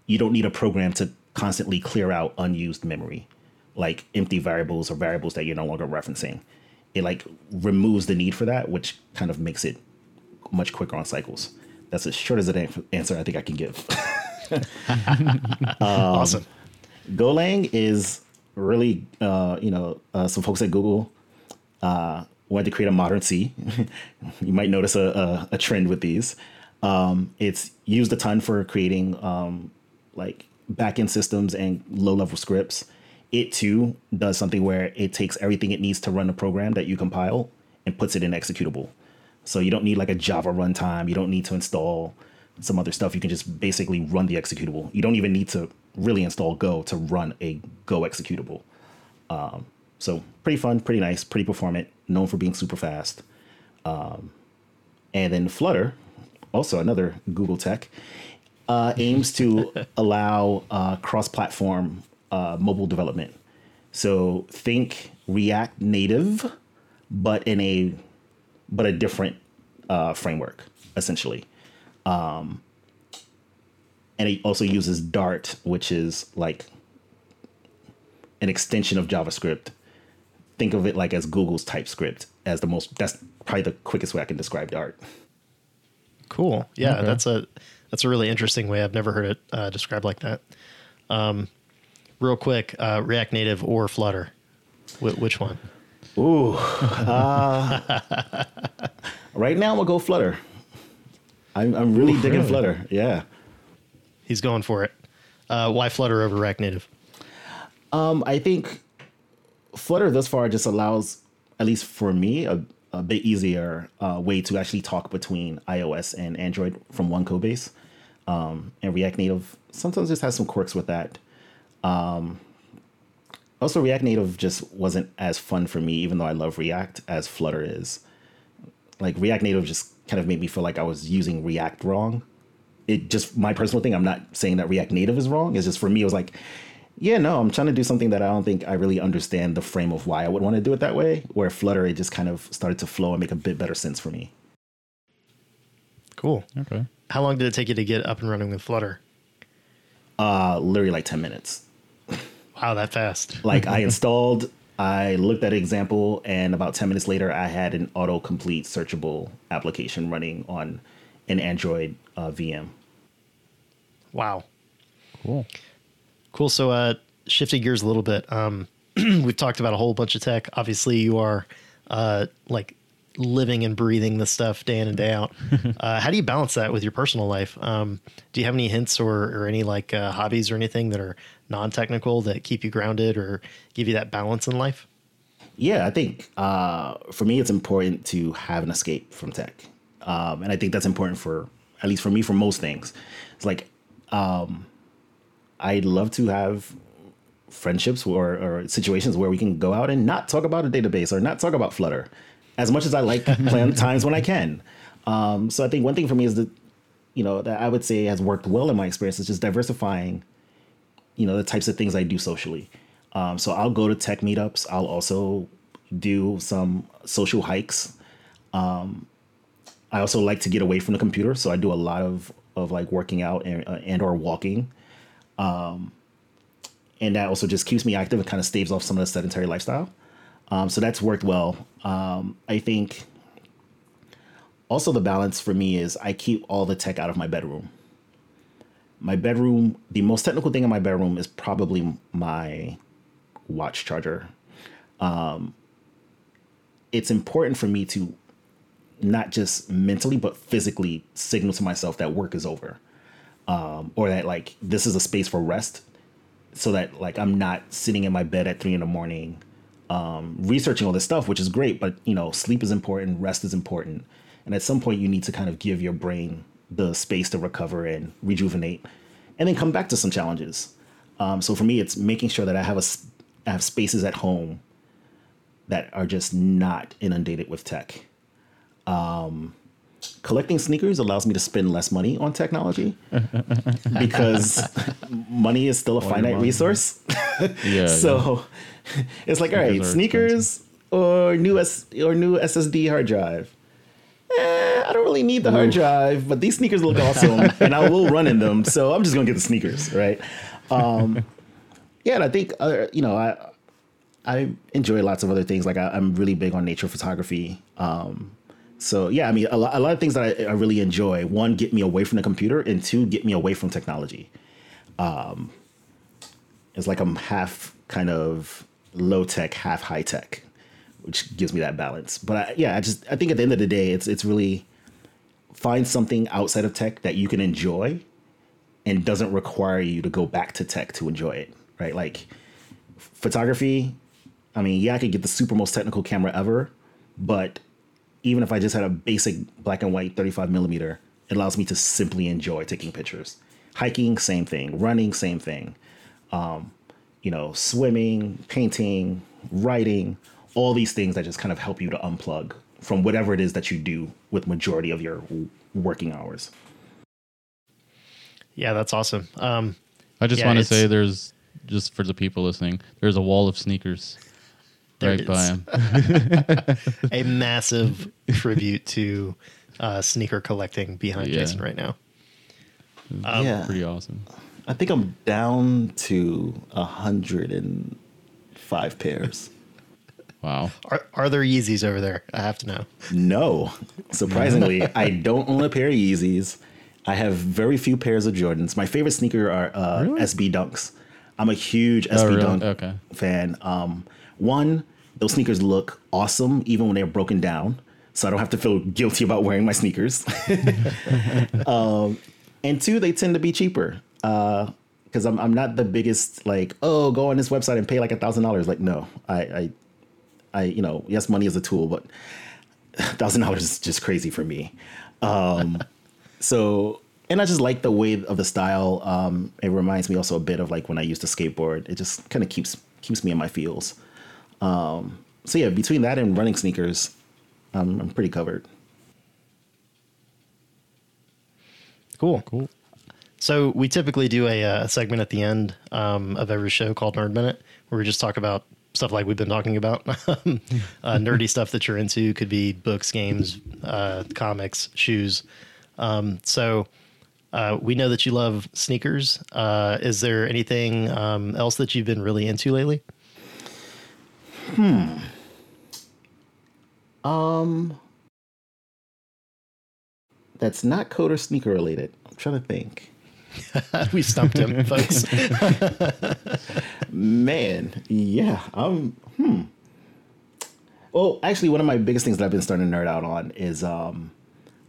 you don't need a program to constantly clear out unused memory. Like empty variables or variables that you're no longer referencing. It like removes the need for that, which kind of makes it much quicker on cycles. That's as short as an an- answer I think I can give. awesome. Golang is really, uh, you know, uh, some folks at Google uh, wanted to create a modern C. you might notice a, a, a trend with these. Um, it's used a ton for creating um, like backend systems and low level scripts. It too does something where it takes everything it needs to run a program that you compile and puts it in executable. So you don't need like a Java runtime. You don't need to install some other stuff. You can just basically run the executable. You don't even need to really install Go to run a Go executable. Um, so pretty fun, pretty nice, pretty performant, known for being super fast. Um, and then Flutter, also another Google tech, uh, aims to allow uh, cross-platform uh, mobile development. So think React Native, but in a but a different uh, framework, essentially. Um, and it also uses Dart, which is like an extension of JavaScript. Think of it like as Google's TypeScript as the most. That's probably the quickest way I can describe Dart. Cool. Yeah, Okay. that's a that's a really interesting way. I've never heard it uh, described like that. Um, real quick, uh, React Native or Flutter, Wh- which one? Ooh. Uh, right now, I'm gonna go Flutter. I'm, I'm really digging really? Flutter. Yeah. He's going for it. Uh, why Flutter over React Native? Um, I think Flutter thus far just allows, at least for me, a, a bit easier uh, way to actually talk between iOS and Android from one code base. Um, and React Native sometimes just has some quirks with that. Um, also, React Native just wasn't as fun for me, even though I love React, as Flutter is. Like React Native just kind of made me feel like I was using React wrong. It just my personal thing. I'm not saying that React Native is wrong. It's just for me, it was like, yeah, no, I'm trying to do something that I don't think I really understand the frame of why I would want to do it that way. Where Flutter, it just kind of started to flow and make a bit better sense for me. Cool. Okay. How long did it take you to get up and running with Flutter? Uh, literally like 10 minutes. Wow, that fast. Like I installed, I looked at an example, and about 10 minutes later, I had an autocomplete searchable application running on an Android uh, VM. Wow. Cool. Cool. So, uh, shifting gears a little bit, um, we've talked about a whole bunch of tech. Obviously, you are uh, like living and breathing this stuff day in and day out. uh, how do you balance that with your personal life? Um, do you have any hints or, or any like uh, hobbies or anything that are non-technical that keep you grounded or give you that balance in life? Yeah, I think uh, for me, it's important to have an escape from tech. Um, and I think that's important for, at least for me, for most things. It's like, um, I'd love to have friendships or, or situations where we can go out and not talk about a database or not talk about Flutter as much as I like playing times when I can. Um, so I think one thing for me is that, you know, that I would say has worked well in my experience is just diversifying you know the types of things I do socially. Um, so I'll go to tech meetups. I'll also do some social hikes. Um, I also like to get away from the computer, so I do a lot of of like working out and uh, and or walking. Um, and that also just keeps me active and kind of staves off some of the sedentary lifestyle. Um, so that's worked well. Um, I think also the balance for me is I keep all the tech out of my bedroom my bedroom the most technical thing in my bedroom is probably my watch charger. Um, it's important for me to not just mentally but physically signal to myself that work is over um, or that like this is a space for rest so that like i'm not sitting in my bed at three in the morning um, researching all this stuff which is great but you know sleep is important rest is important and at some point you need to kind of give your brain the space to recover and rejuvenate and then come back to some challenges. Um, so for me it's making sure that i have a I have spaces at home that are just not inundated with tech. Um, collecting sneakers allows me to spend less money on technology because money is still a finite resource. Yeah. so it's like, all right, Sneakers sneakers or new S or new SSD hard drive. Eh, I don't really need the hard drive, but these sneakers look awesome, and I will run in them. So I'm just gonna get the sneakers, right? Um, yeah, and I think uh, you know, I I enjoy lots of other things. Like I, I'm really big on nature photography. Um, so yeah, I mean, a lot, a lot of things that I, I really enjoy. One, get me away from the computer, and two, get me away from technology. Um, it's like I'm half kind of low tech, half high tech, which gives me that balance. But I, yeah, I just I think at the end of the day, it's it's really find something outside of tech that you can enjoy, and doesn't require you to go back to tech to enjoy it. Right, like photography. I mean, yeah, I could get the super most technical camera ever, but even if I just had a basic black and white 35 millimeter, it allows me to simply enjoy taking pictures. Hiking, same thing. Running, same thing. Um, you know, swimming, painting, writing, all these things that just kind of help you to unplug from whatever it is that you do with majority of your working hours. Yeah, that's awesome. Um, I just Yeah, want to say there's just for the people listening, there's a wall of sneakers There right it by him. a massive tribute to uh, sneaker collecting behind Yeah. Jason right now. yeah, Pretty awesome. I think I'm down to a hundred and five pairs. Wow. Are, are there Yeezys over there? I have to know. No, surprisingly, I don't own a pair of Yeezys. I have very few pairs of Jordans. My favorite sneaker are uh, Really? SB Dunks. I'm a huge Oh, SB really? Dunk Okay. fan. Um, one, those sneakers look awesome even when they're broken down, so I don't have to feel guilty about wearing my sneakers. um, and two, they tend to be cheaper because I'm I'm not the biggest like oh go on this website and pay like a thousand dollars. Like no, I, I I you know yes money is a tool, but thousand dollars is just crazy for me. Um, so and I just like the way of the style. Um, it reminds me also a bit of like when I used to skateboard. It just kind of keeps keeps me in my feels. Um, so yeah, between that and running sneakers, um, I'm pretty covered. Cool. Cool. So we typically do a, uh, segment at the end um, of every show called Nerd Minute, where we just talk about stuff like we've been talking about, uh, nerdy stuff that you're into. Could be books, games, uh, comics, shoes. Um, so uh, we know that you love sneakers. Uh, is there anything um, else that you've been really into lately? Hmm. Um. That's not code or sneaker related. I'm trying to think. we stumped him, folks. Man, yeah. Um, hmm. Well, actually, one of my biggest things that I've been starting to nerd out on is um,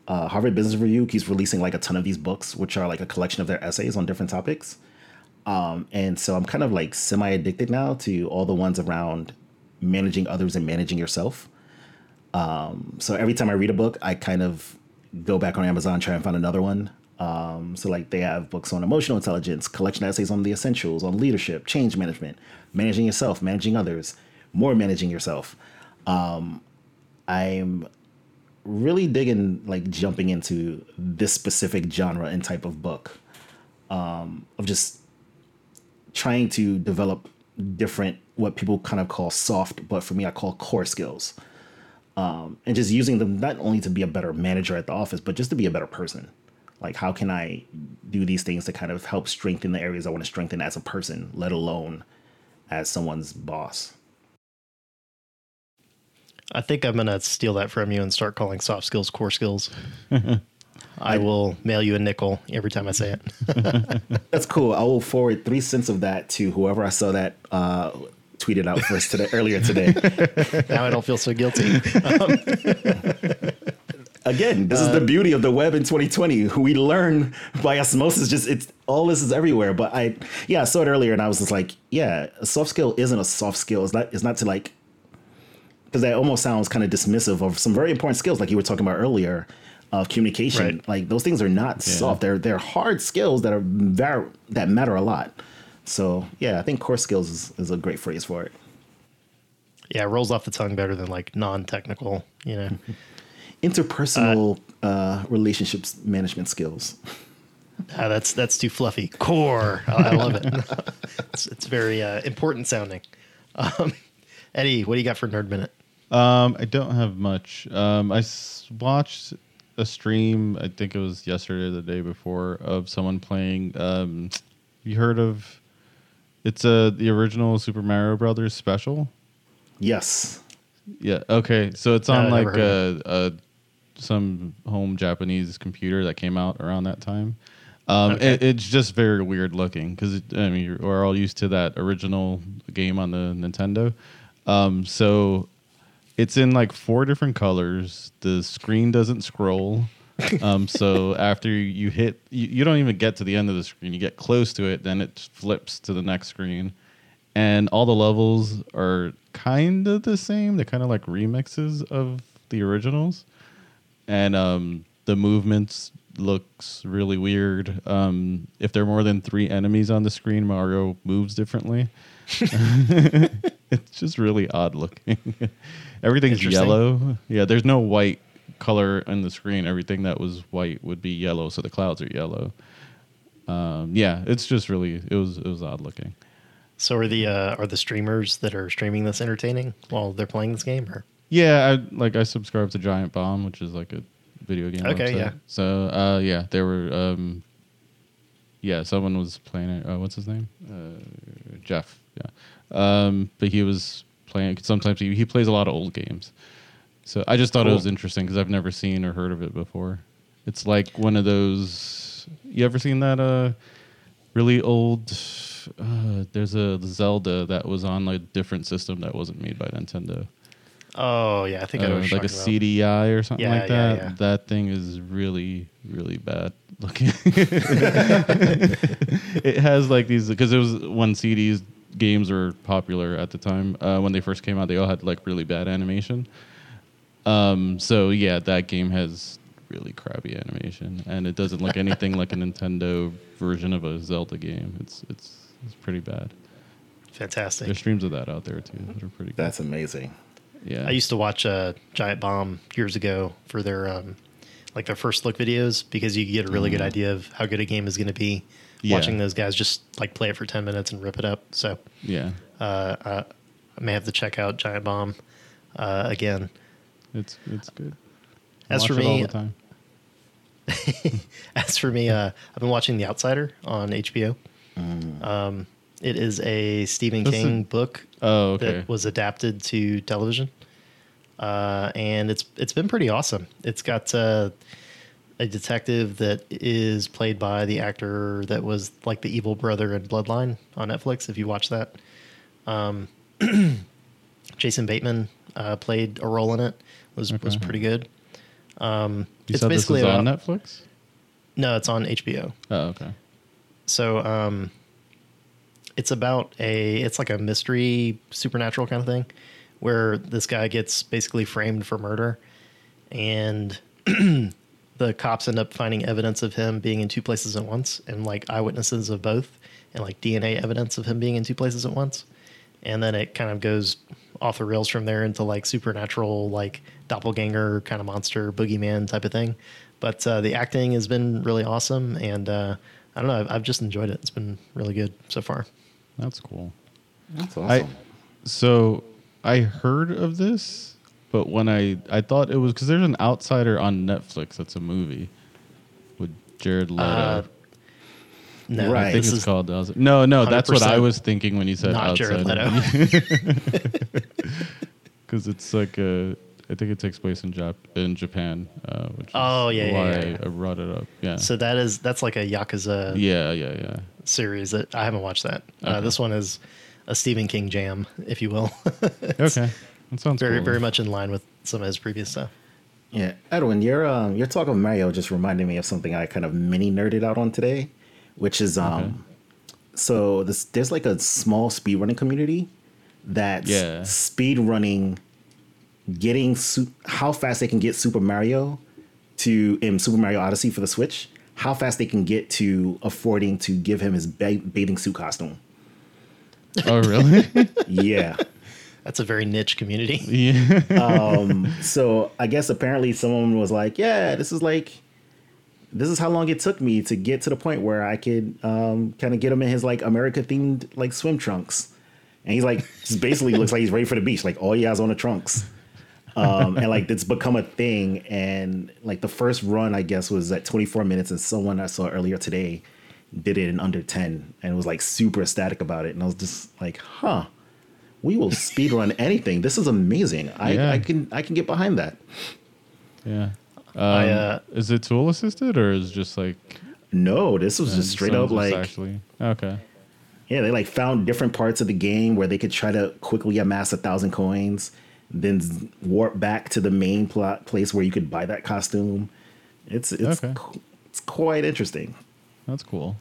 uh, Harvard Business Review keeps releasing like a ton of these books, which are like a collection of their essays on different topics. Um, and so I'm kind of like semi addicted now to all the ones around managing others and managing yourself. Um, so every time I read a book, I kind of go back on Amazon, try and find another one. Um, so like they have books on emotional intelligence, collection essays on the essentials, on leadership, change management, managing yourself, managing others, more managing yourself. Um, I'm really digging like jumping into this specific genre and type of book um, of just trying to develop different what people kind of call soft, but for me I call core skills um, and just using them not only to be a better manager at the office, but just to be a better person. Like, how can I do these things to kind of help strengthen the areas I want to strengthen as a person, let alone as someone's boss? I think I'm going to steal that from you and start calling soft skills core skills. I will mail you a nickel every time I say it. That's cool. I will forward three cents of that to whoever I saw that uh, tweeted out first today, earlier today. now I don't feel so guilty. Again, this is the uh, beauty of the web in 2020. We learn by osmosis. Just it's all this is everywhere. But I, yeah, I saw it earlier, and I was just like, yeah, a soft skill isn't a soft skill. It's not. It's not to like because that almost sounds kind of dismissive of some very important skills, like you were talking about earlier, of communication. Right. Like those things are not soft. They're they're hard skills that are very that matter a lot. So yeah, I think core skills is, is a great phrase for it. yeah, it rolls off the tongue better than like non-technical, you know. Interpersonal uh, relationships management skills. Ah, that's that's too fluffy. Core, I, I love it. it's, it's very uh, important sounding. Um, Eddie, what do you got for nerd minute? Um, I don't have much. Um, I s- watched a stream. I think it was yesterday or the day before of someone playing. Um, you heard of? It's a the original Super Mario Brothers special. Yes. Yeah. Okay. So it's on I like a, a some home Japanese computer that came out around that time. Um, Okay. it, it's just very weird looking because I mean we're all used to that original game on the Nintendo. Um, so it's in like four different colors. The screen doesn't scroll. um, so after you hit, you, you don't even get to the end of the screen. You get close to it, then it flips to the next screen, and all the levels are kind of the same. They're kind of like remixes of the originals, and um, the movements looks really weird. Um, if there are more than three enemies on the screen, Mario moves differently. it's just really odd looking. Everything's yellow. Yeah, there's no white color on the screen. Everything that was white would be yellow, so the clouds are yellow. Um, yeah, it's just really it was it was odd looking. So are the uh, are the streamers that are streaming this entertaining while they're playing this game? Or Yeah, I like I subscribe to Giant Bomb, which is like a video game. Okay, website. yeah. So uh, yeah, there were um, yeah, someone was playing it. Uh, what's his name? Uh, Jeff. Yeah. Um, but he was playing. Sometimes he, he plays a lot of old games. So I just thought it was interesting because I've never seen or heard of it before. It's like one of those. You ever seen that? Uh, really old. Uh, there's a Zelda that was on like a different system that wasn't made by Nintendo oh yeah, I think I know uh, what you're like a talking about. CDI or something Yeah, like that. yeah. That thing is really, really bad looking. it has like these because it was when CDs games were popular at the time. Uh, when they first came out, they all had like really bad animation. Um, so yeah, that game has really crappy animation, and it doesn't look anything like a Nintendo version of a Zelda game. It's it's it's pretty bad. Fantastic. There's streams of that out there too that are pretty. Good. That's amazing. Yeah, I used to watch uh, Giant Bomb years ago for their um, like their first look videos because you get a really good idea of how good a game is going to be. Yeah. Watching those guys just like play it for ten minutes and rip it up. So yeah. uh, I may have to check out Giant Bomb uh, again. It's it's good. I As for watch it all me- the time. As for me, uh, I've been watching The Outsider on HBO. Um, it is a Stephen That's King a- book Oh, okay. that was adapted to television, uh, and it's it's been pretty awesome. It's got uh, a detective that is played by the actor that was like the evil brother in Bloodline on Netflix. If you watch that, um, Jason Bateman uh, played a role in it. was was pretty good. Um, it's basically on Netflix. no, it's on HBO. Oh, okay. So um it's about a it's like a mystery supernatural kind of thing where this guy gets basically framed for murder and the cops end up finding evidence of him being in two places at once and like eyewitnesses of both and like DNA evidence of him being in two places at once. And then it kind of goes off the rails from there into like supernatural, like doppelganger kind of monster, boogeyman type of thing. But uh, the acting has been really awesome, and uh, I don't know, I've, I've just enjoyed it. It's been really good so far. That's cool. That's I awesome. so I heard of this, but when I I thought it was because there's an Outsider on Netflix. That's a movie with Jared Leto. Uh, no, Right. I think this it's called. Outs- No, no, that's what I was thinking when you said not Outsider. Jared Leto. because it's like a. I think it takes place in Jap in Japan, uh, which is Oh, yeah, yeah, why yeah, yeah. I brought it up. Yeah, so that is that's like a yakuza yeah, yeah, yeah. series that I haven't watched that. Uh, this one is a Stephen King jam, if you will. Okay, that sounds very cool. very much in line with some of his previous stuff. Yeah, Edwin, your um, your talk of Mario just reminded me of something I kind of mini nerded out on today, which is um, so this there's like a small speedrunning community that's Yeah. speedrunning, getting su- how fast they can get Super Mario to in Super Mario Odyssey for the Switch, how fast they can get to affording to give him his ba- bathing suit costume. Oh, really? Yeah. That's a very niche community. yeah. so I guess apparently someone was like, "Yeah, this is like, this is how long it took me to get to the point where I could um, kind of get him in his like America themed like swim trunks." And he's like, just basically looks like he's ready for the beach. Like all he has on the trunks, um, and like it's become a thing. And like the first run, I guess, was at 24 minutes, and someone I saw earlier today did it in under 10, and was like super ecstatic about it. And I was just like, "Huh." we will speed run anything. This is amazing. I, Yeah. I can I can get behind that. Yeah. Um, I, uh, is it tool assisted or is it just like No, this was just straight up like actually okay? yeah, they like found different parts of the game where they could try to quickly amass a thousand coins, then warp back to the main plot place where you could buy that costume. It's it's Okay. qu- it's quite interesting. That's cool.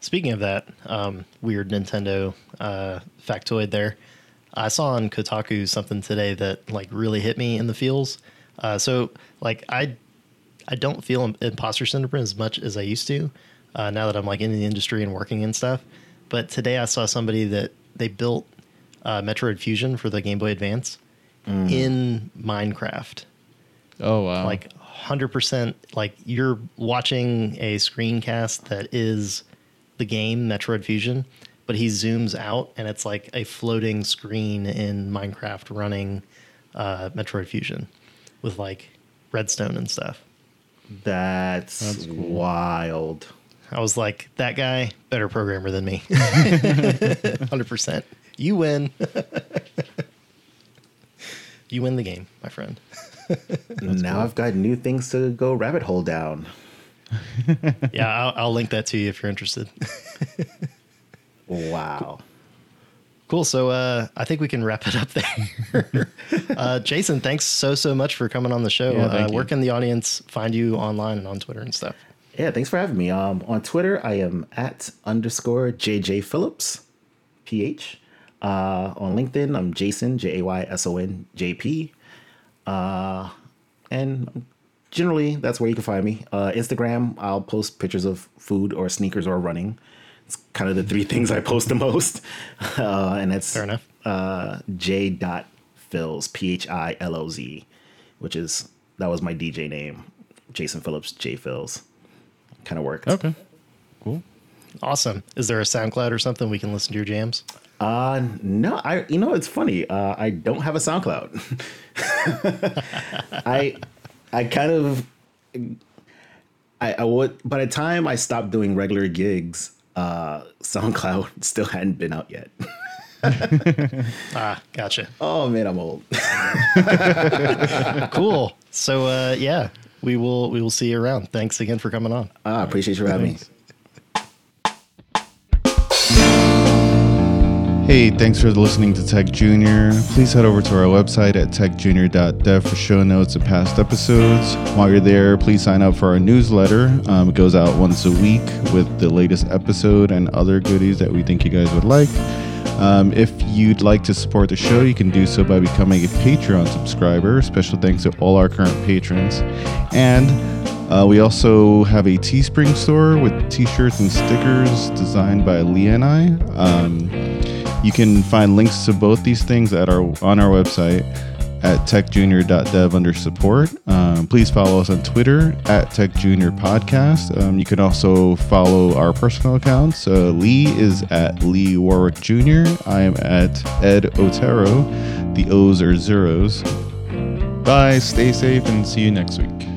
Speaking of that, um, weird Nintendo uh, factoid there. I saw on Kotaku something today that like really hit me in the feels. Uh, so like I, I don't feel imposter syndrome as much as I used to. Uh, now that I'm like in the industry and working and stuff. But today I saw somebody that they built uh, Metroid Fusion for the Game Boy Advance in Minecraft Oh wow. like 100% like you're watching a screencast that is the game Metroid Fusion, but he zooms out and it's like a floating screen in Minecraft running uh, Metroid Fusion with like redstone and stuff. That's, That's cool. wild. I was like, that guy, better programmer than me. 100%. You win. you win the game, my friend. now I've got new things to go rabbit hole down. Yeah, I'll, I'll link that to you if you're interested. Wow. Cool. So uh, I think we can wrap it up there. uh, Jason, thanks so so much for coming on the show. Yeah, uh, where can the audience find you online and on Twitter and stuff? Yeah, thanks for having me. Um, on Twitter, I am at underscore JJ Phillips, PH. Uh, on LinkedIn, I'm Jason, J A Y S O N J P. Uh, and generally, that's where you can find me. Uh, Instagram, I'll post pictures of food or sneakers or running. It's kind of the three things I post the most. Uh, and that's Fair enough. uh, J dot Phils, P H I L O Z, which is that was my DJ name, Jason Phillips, J Phils. Kind of worked. okay. Cool. Awesome. Is there a SoundCloud or something we can listen to your jams? Uh, no, I you know it's funny. Uh, I don't have a SoundCloud. I I kind of I, I would by the time I stopped doing regular gigs, uh, SoundCloud still hadn't been out yet. Ah, gotcha. oh man, I'm old. cool. So uh, yeah, we will we will see you around. Thanks again for coming on. I appreciate you having me. Hey, thanks for listening to Tech Junior. Please head over to our website at techjunior.dev for show notes and past episodes. While you're there, please sign up for our newsletter. Um, it goes out once a week with the latest episode and other goodies that we think you guys would like. Um, if you'd like to support the show, you can do so by becoming a Patreon subscriber. Special thanks to all our current patrons. And uh, we also have a Teespring store with t-shirts and stickers designed by Lee and I. Um, you can find links to both these things at our on our website at techjunior.dev under support. Um, please follow us on Twitter at techjuniorpodcast. Um, you can also follow our personal accounts. Uh, Lee is at Lee Warwick Jr. I am at Ed Otero. The O's are zeros. Bye, stay safe, and see you next week.